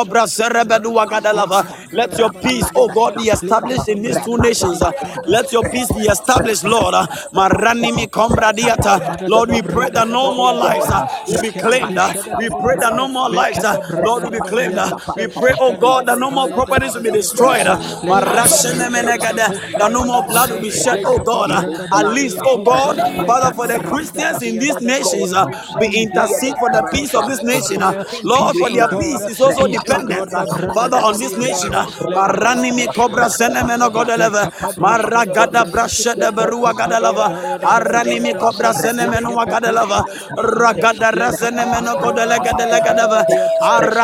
Let your peace, oh God, be established in these two nations. Let your peace be established, Lord. Lord, we pray that no more lives uh, will be claimed. uh. We pray that no more lives, uh, Lord, will be claimed. We pray, oh God, that no more properties will be destroyed. That no more blood will be shed, oh God. At least, oh God, Father, for the Christians in these nations, we intercede for the peace of this nation. Lord, for their peace is also dependent, Uh, Father, on this nation. uh. Maranimi kobra senemeno godeleve. Maragada brashede berua gadalava. Aranimi kobra senemeno wagadalava. Ragada rasenemeno godelegadelegadava.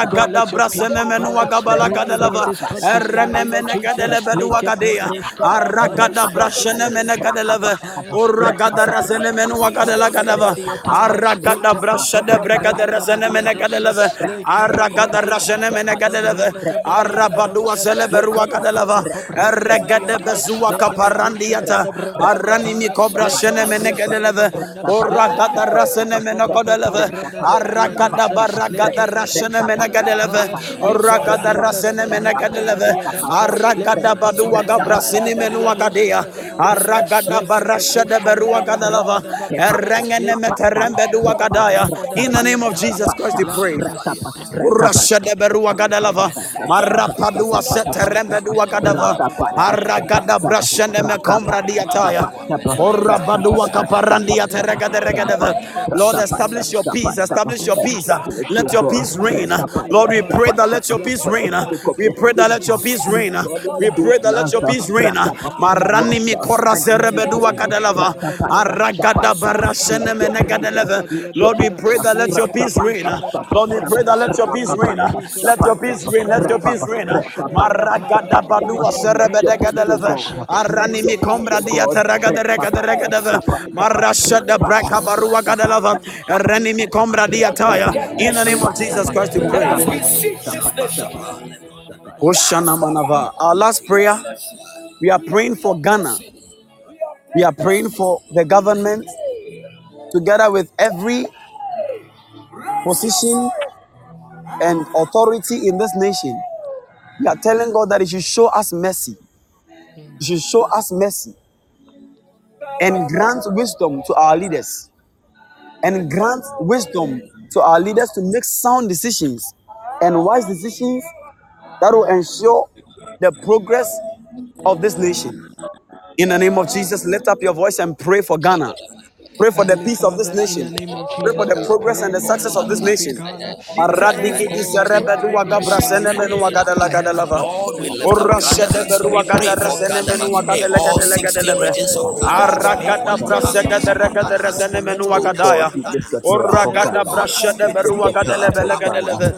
God, Aragada let your peace, oh brasenemeno God, wagabala reign over gadalava. these countries in the name of Erenemene Jesus. gadelebedu wagadea. Aragada brashenemene gadeleve. Uragada rasenemeno wagadala gadava. Aragada brashede bregade rasenemene gadeleve. Aragada rasenemene gadeleve. Arabadua zeleberua gadelava. Eregade bezua kaparandiata. Aranimi kobra shenemene gadeleve. Uragada rasenemene gadeleve. Aragada baragada rasenemene gadeleve. Uragada rasenemene gadeleve. Aragada badua gabra sinemenu wagadea. Aragada berua. In the name of Jesus Christ, we pray. Berua. Marapadua dua. Aragada regadeva. Lord, establish your peace. Establish your peace. Let your peace reign. Lord, we pray that let your peace reign. We pray that let your peace reign. We pray that let your peace reign. Marani mi kora serebedua kadalava. Aragada barashene menegadeleve. Lord, we pray that let your peace reign. Lord, we pray that let your peace reign. Let your peace reign. Let your peace reign. Maragada badua serebedegadeleve. Arani mi kombra dia teragade regade regadeve. Marasha de braka barua gadelava. Reni mi kombra dia taya. In the name of Jesus Christ, we pray. Our last prayer, we are praying for Ghana. We are praying for the government together with every position and authority in this nation. We are telling God that He should show us mercy. He should show us mercy and grant wisdom to our leaders and grant wisdom to our leaders to make sound decisions and wise decisions that will ensure the progress of this nation. In the name of Jesus, lift up your voice and pray for Ghana. Pray for the peace of this nation. Pray for the progress and the success of this nation. Maradiki iserebedu wagabra senemenu wagadala gadalava. Lord, we lift up Ora Ghana. shedeberu We pray wagadara for Ghana. senemenu May wagadele all gadele 60 gadeleve. regions of Ghana Aragada brasegade regade resenemenu wagadaya. Ora gada brashedeberu wagadele bele gadeleve.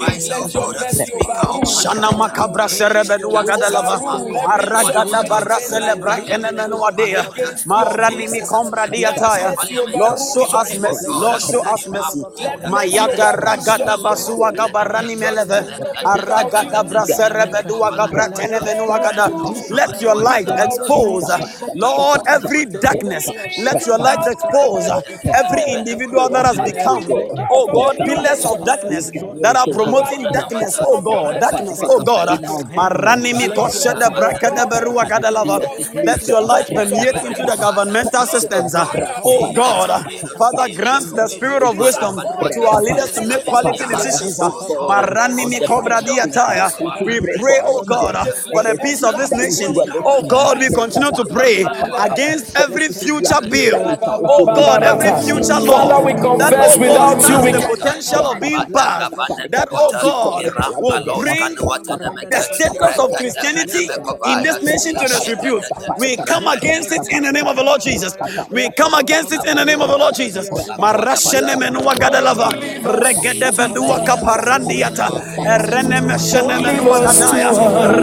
rise up, Lord. Speak out, Shana makabra serebedu wagadalava. Aragada barasele brakene menuadea. Marani mi kombra diataya. Lord, show us mercy. Lord, show us mercy. Mayada ragada basua gabarani meleve. Aragada braserebedu wagabratene menuagada. Let your light expose, Lord, every darkness. Let your light expose every individual that has become, oh God, pillars of darkness that are promoting darkness, oh God, darkness, oh God. Marani mi koshe de braka de berua gadalava. Let your light permeate into the governmental systems, uh, oh God. uh, Father, grant the spirit of wisdom to our leaders to make quality decisions. uh, Marani mi kobra diataya. We pray, oh God, for the peace of this nation. Oh God, we continue to pray against every future bill. Oh God, every future law that, oh without you the potential of being passed. That, oh God, will bring the status of Christianity in this nation to disrepute. We come against it in the name of the Lord Jesus. We come against it in the name of the Lord Jesus. Marashene menua gadalava, regede bedua kaparandiata, menua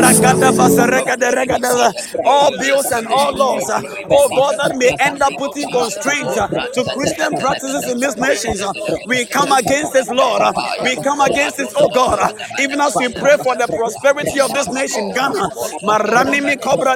regede. All bills and all laws, oh God, that may end up putting constraints to Christian practices in these nations. uh, We come against this, Lord. We come against this, oh God. Even as we pray for the prosperity of this nation, Ghana. Marani mi kobra.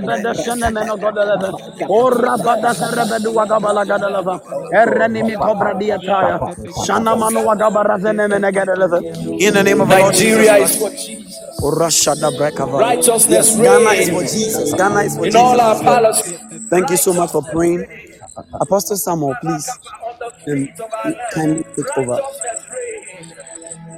bede shene meno gadeleve. Ora bada serebe dua gabala gadelava. Ereni mi kobra diataya. Shana manu wagabara zene mene gadeleve. In the name of the Lord Jesus Nigeria is for Jesus. Righteousness Yes, Ghana is for Jesus. Ghana is for in all our as palaces. Thank you so much for praying. Apostle Samuel, please, On the um, streets of our kindly take over.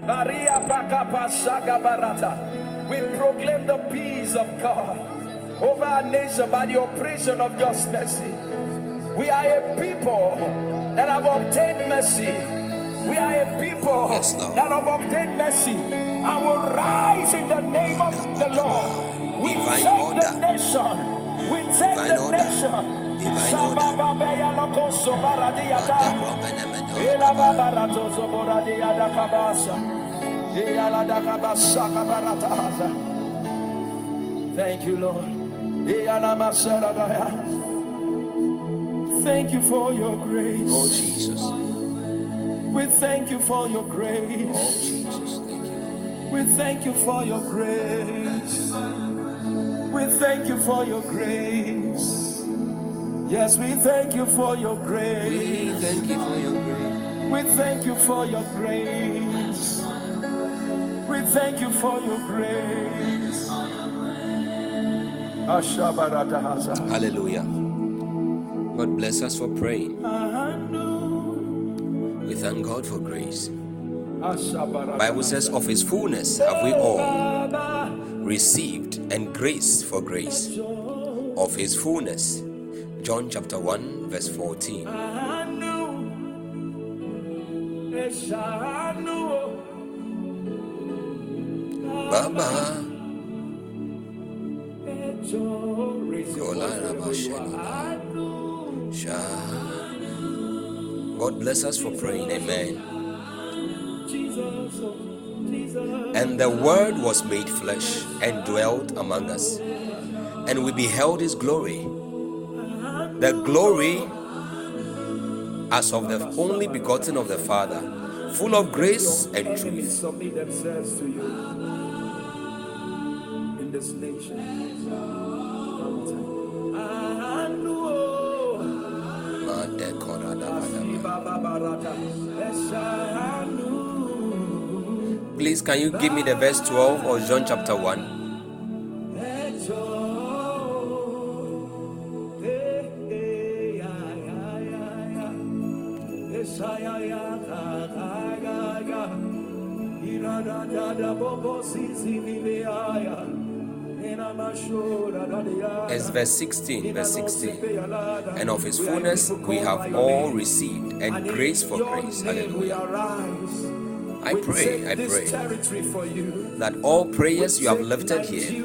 Maria Prakapa Shagabarata. We proclaim the peace of God over our nation by the operation of just mercy. We are a people that have obtained mercy. We are a people Yes, that have obtained mercy and will rise in the name of the Lord. We Divine take order. the nation. We take Divine the order. nation. Divine order. Thank you, Lord. Thank you for your grace. Oh Jesus. We thank you for your grace. Oh. Jesus. Thank you. We thank you for your grace. We thank you for your grace. Yes, we thank you for your grace. We thank you for your grace. We thank you for your grace. We thank you for your grace. Hallelujah. God bless us for praying. We thank God for grace. Bible says, of his fullness have we all received, and grace for grace. Of his fullness. John chapter 1, verse 14. Baba. God bless us for praying. Amen. And the Word was made flesh and dwelt among us, and we beheld his glory. The glory as of the only begotten of the Father, full of grace and truth. In this nation. Please, can you give me the verse 12 or John chapter 1? It's verse 16. Verse 16. And of his fullness we have all received, and grace for grace. Hallelujah. I pray, I pray that all prayers you have lifted here,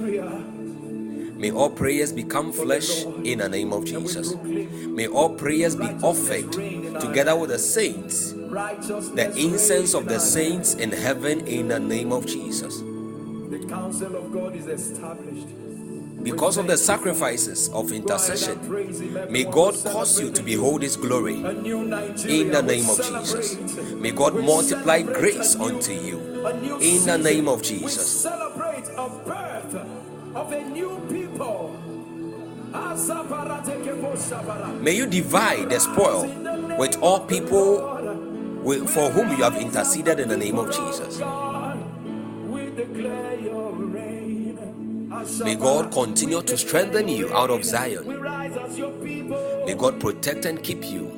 may all prayers become flesh in the name of Jesus. May all prayers be offered together with the saints, the incense of the saints in heaven in the name of Jesus. The counsel of God is established. Because of the sacrifices of intercession, may God cause you to behold His glory A new Nigeria in the name of Jesus. May God multiply grace unto you in the name of Jesus. celebrate a birth of a new people. May you divide the spoil with all people for whom you have interceded in the name of Jesus. May God continue to strengthen you out of Zion. May God protect and keep you.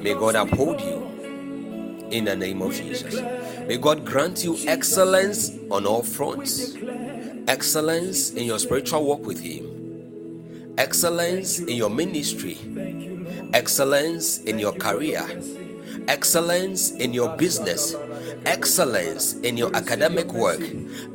May God uphold you in the name of Jesus. May God grant you excellence on all fronts. Excellence in your spiritual walk with Him. Excellence in your ministry. Excellence in your career. Excellence in your business. Excellence in your academic work.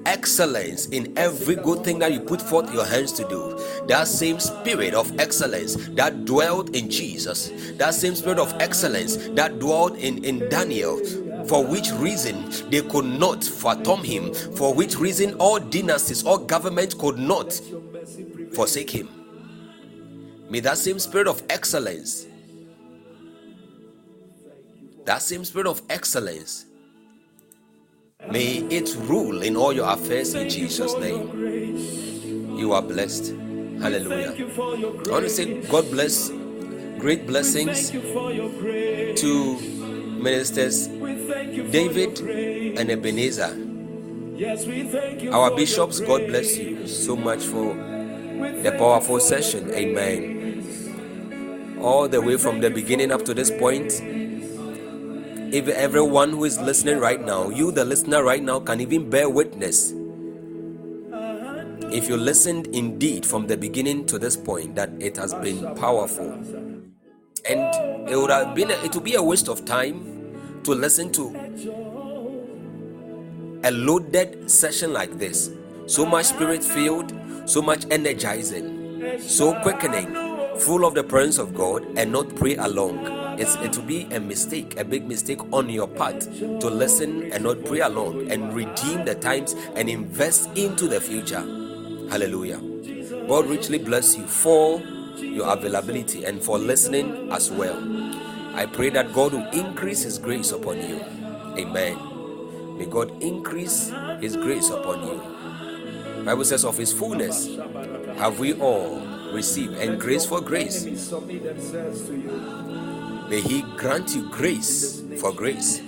Excellence in every good thing that you put forth your hands to do. That same spirit of excellence that dwelt in Jesus. That same spirit of excellence that dwelt in, in Daniel. For which reason they could not fathom him. For which reason all dynasties, all governments could not forsake him. May that same spirit of excellence, that same spirit of excellence, may it rule in all your affairs in Jesus' name. You are blessed. Hallelujah. Thank you for I want to say God bless, great blessings Thank you for your grace. to ministers We thank you for David and Ebenezer. Yes, we thank you Our bishops, God bless you so much for the powerful you for your session. Amen. All the way from the beginning up to this point, if everyone who is listening right now, you the listener right now, can even bear witness. If you listened indeed from the beginning to this point, that it has been powerful, and it would have been it would be a waste of time to listen to a loaded session like this. So much spirit filled, so much energizing, so quickening, full of the presence of God, and not pray along. It's, it will be a mistake, a big mistake on your part to listen and not pray along and redeem the times and invest into the future. Hallelujah. God richly bless you for your availability and for listening as well. I pray that God will increase His grace upon you. Amen. May God increase His grace upon you. Bible says, "Of His fullness have we all received, and grace for grace." May He grant you grace for grace.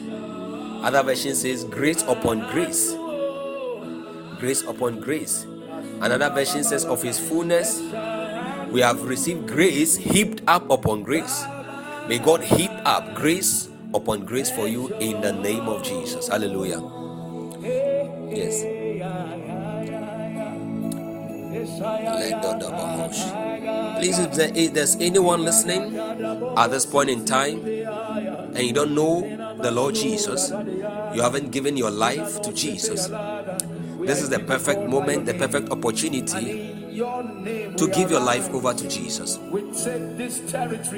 Other version says, "Grace upon grace." Grace upon grace. Another version says, "Of His fullness we have received grace heaped up upon grace." May God heap up grace upon grace for you in the name of Jesus. Hallelujah. Yes. Please, if there- there's anyone listening at this point in time and you don't know the Lord Jesus, you haven't given your life to Jesus, this is the perfect moment, the perfect opportunity to give your life over to Jesus.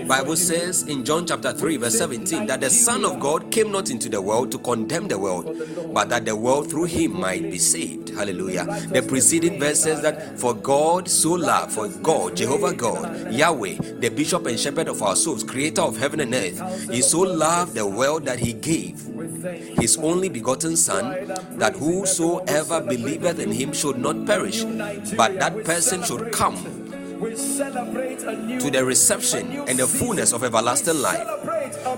Bible says in John chapter 3 verse 17 that the son of God came not into the world to condemn the world but that the world through him might be saved. Hallelujah. The preceding verse says that for God so loved for God Jehovah God Yahweh the bishop and shepherd of our souls creator of heaven and earth he so loved the world that he gave his only begotten son that whosoever believeth in him should not perish but that person should come to the reception and the fullness of everlasting life.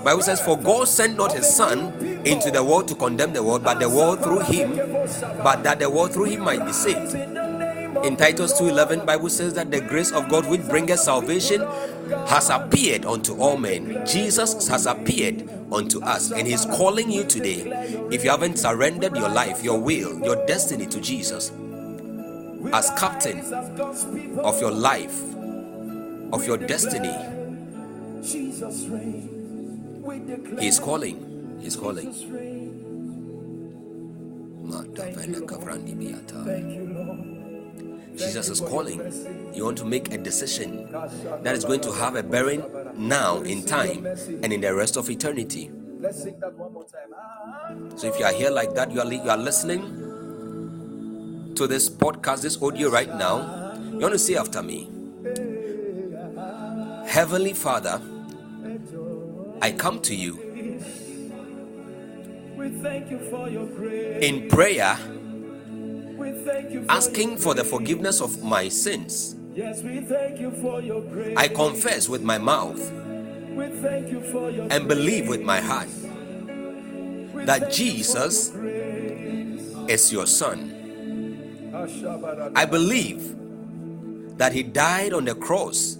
Bible says, For God sent not his son into the world to condemn the world, but the world through him, but that the world through him might be saved. In Titus 2:11, Bible says that the grace of God which bringeth salvation has appeared unto all men. Jesus has appeared unto us, and He's calling you today. If you haven't surrendered your life, your will, your destiny to Jesus as captain of your life, of your destiny, He's calling. He's calling. Jesus is calling. You want to make a decision that is going to have a bearing now in time and in the rest of eternity. So if you are here like that, you are, you are listening to this podcast, this audio right now, you want to say after me Heavenly Father, I come to you in prayer, asking for the forgiveness of my sins. I confess with my mouth and believe with my heart that Jesus is your Son. I believe that He died on the cross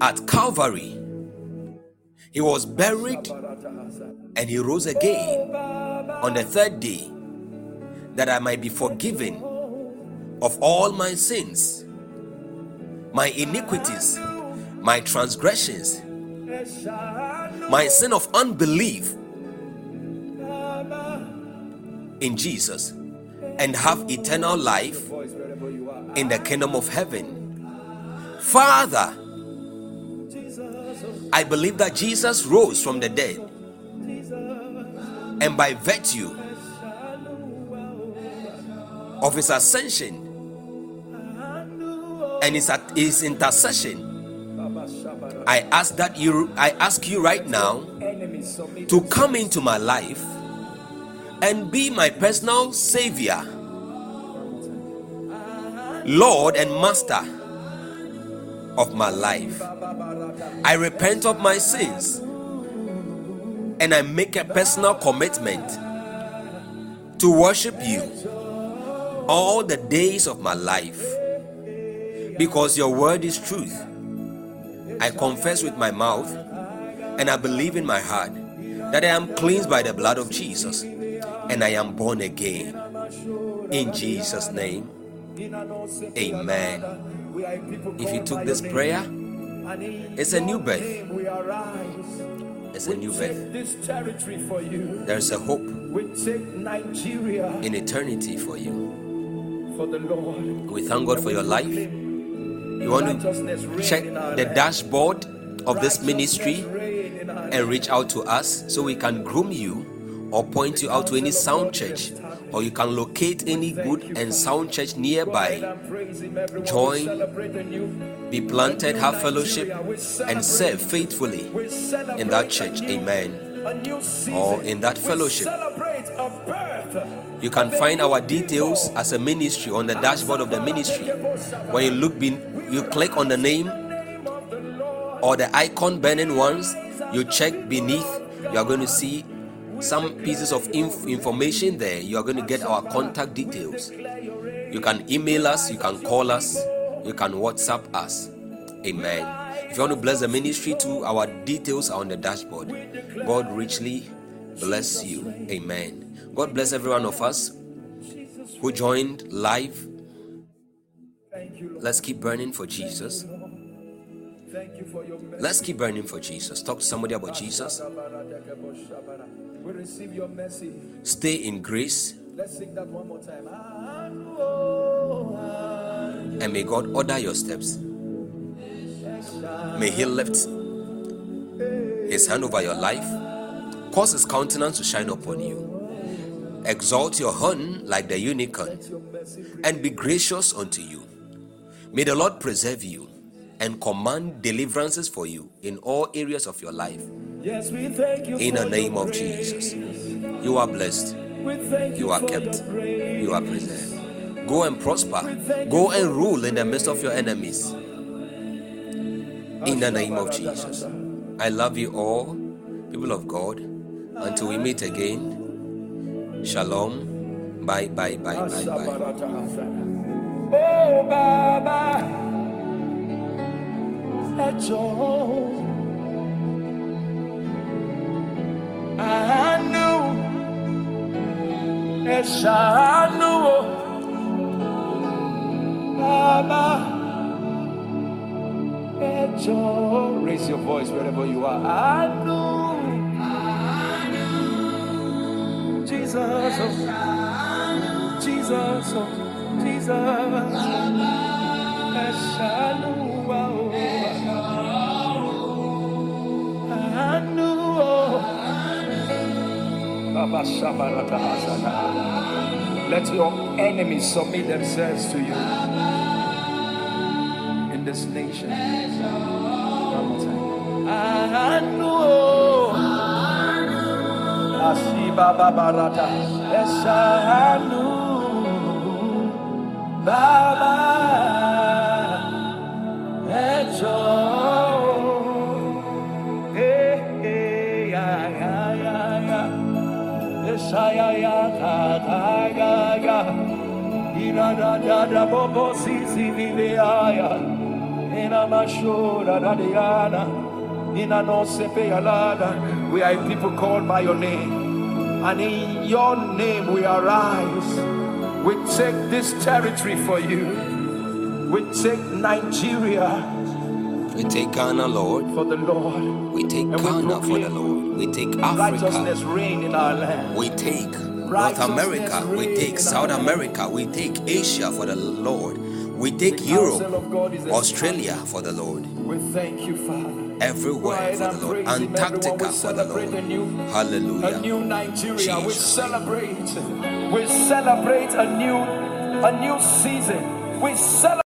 at Calvary. He was buried and He rose again on the third day that I might be forgiven of all my sins, my iniquities, my transgressions, my sin of unbelief in Jesus, and have eternal life in the kingdom of heaven. Father, I believe that Jesus rose from the dead, and by virtue of his ascension and his, his intercession, I ask that you I ask you right now to come into my life and be my personal savior, Lord and Master of my life. I repent of my sins and I make a personal commitment to worship you all the days of my life because your word is truth. I confess with my mouth and I believe in my heart that I am cleansed by the blood of Jesus and I am born again. In Jesus' name, amen. If you took this prayer, it's a new birth. It's a new birth. There's a hope in eternity for you. We thank God for your life. You want to check the dashboard of this ministry and reach out to us so we can groom you or point you out to any sound church or you can locate any good and sound church nearby. Join, be planted, have fellowship, and serve faithfully in that church. Amen. Or in that fellowship. You can find our details as a ministry on the dashboard of the ministry. When you look, bin, you click on the name or the icon burning ones, you check beneath, you are going to see some pieces of inf- information there. You are going to get our contact details. You can email us, you can call us, you can WhatsApp us. Amen. If you want to bless the ministry too, our details are on the dashboard. God richly bless you. Amen. God bless every one of us who joined live. Let's keep burning for Jesus. Let's keep burning for Jesus. Talk to somebody about Jesus. We receive your mercy. Stay in grace, Let's sing that one more time. and may God order your steps. May He lift His hand over your life, cause His countenance to shine upon you, exalt your horn like the unicorn, and be gracious unto you. May the Lord preserve you and command deliverances for you in all areas of your life. Yes, we thank you In the name of. Jesus, you are blessed. We thank you, You are kept. You are preserved. Go and prosper. Go and rule in the midst of your enemies. In the name of Jesus. I love you all, people of God. Until we meet again. Shalom. Bye, bye, bye, bye, bye. Oh, Baba. Ejo. Anu. Eshanu. Baba. Ejo. Raise your voice wherever you are. Anu. Jesus. oh. Jesus. oh. Jesus. Oh. Anu. oh. Baba Shabarata Hasana. Let your enemies submit themselves to you in this nation. Baba. We are a people called by your name. And in your name we arise. We take this territory for you. We take Nigeria We take Ghana, Lord. for the Lord. We take And we Ghana for the Lord. We take Africa. Righteousness reign in our land. We take North America. We take South America. We take Asia for the Lord. We take The Europe, Australia for the Lord. We thank you, Father. Everywhere for the Lord. praise Him, everyone. Antarctica for the a Lord. new, a Hallelujah. new Nigeria. We celebrate. We celebrate a new, a new season. We celebrate.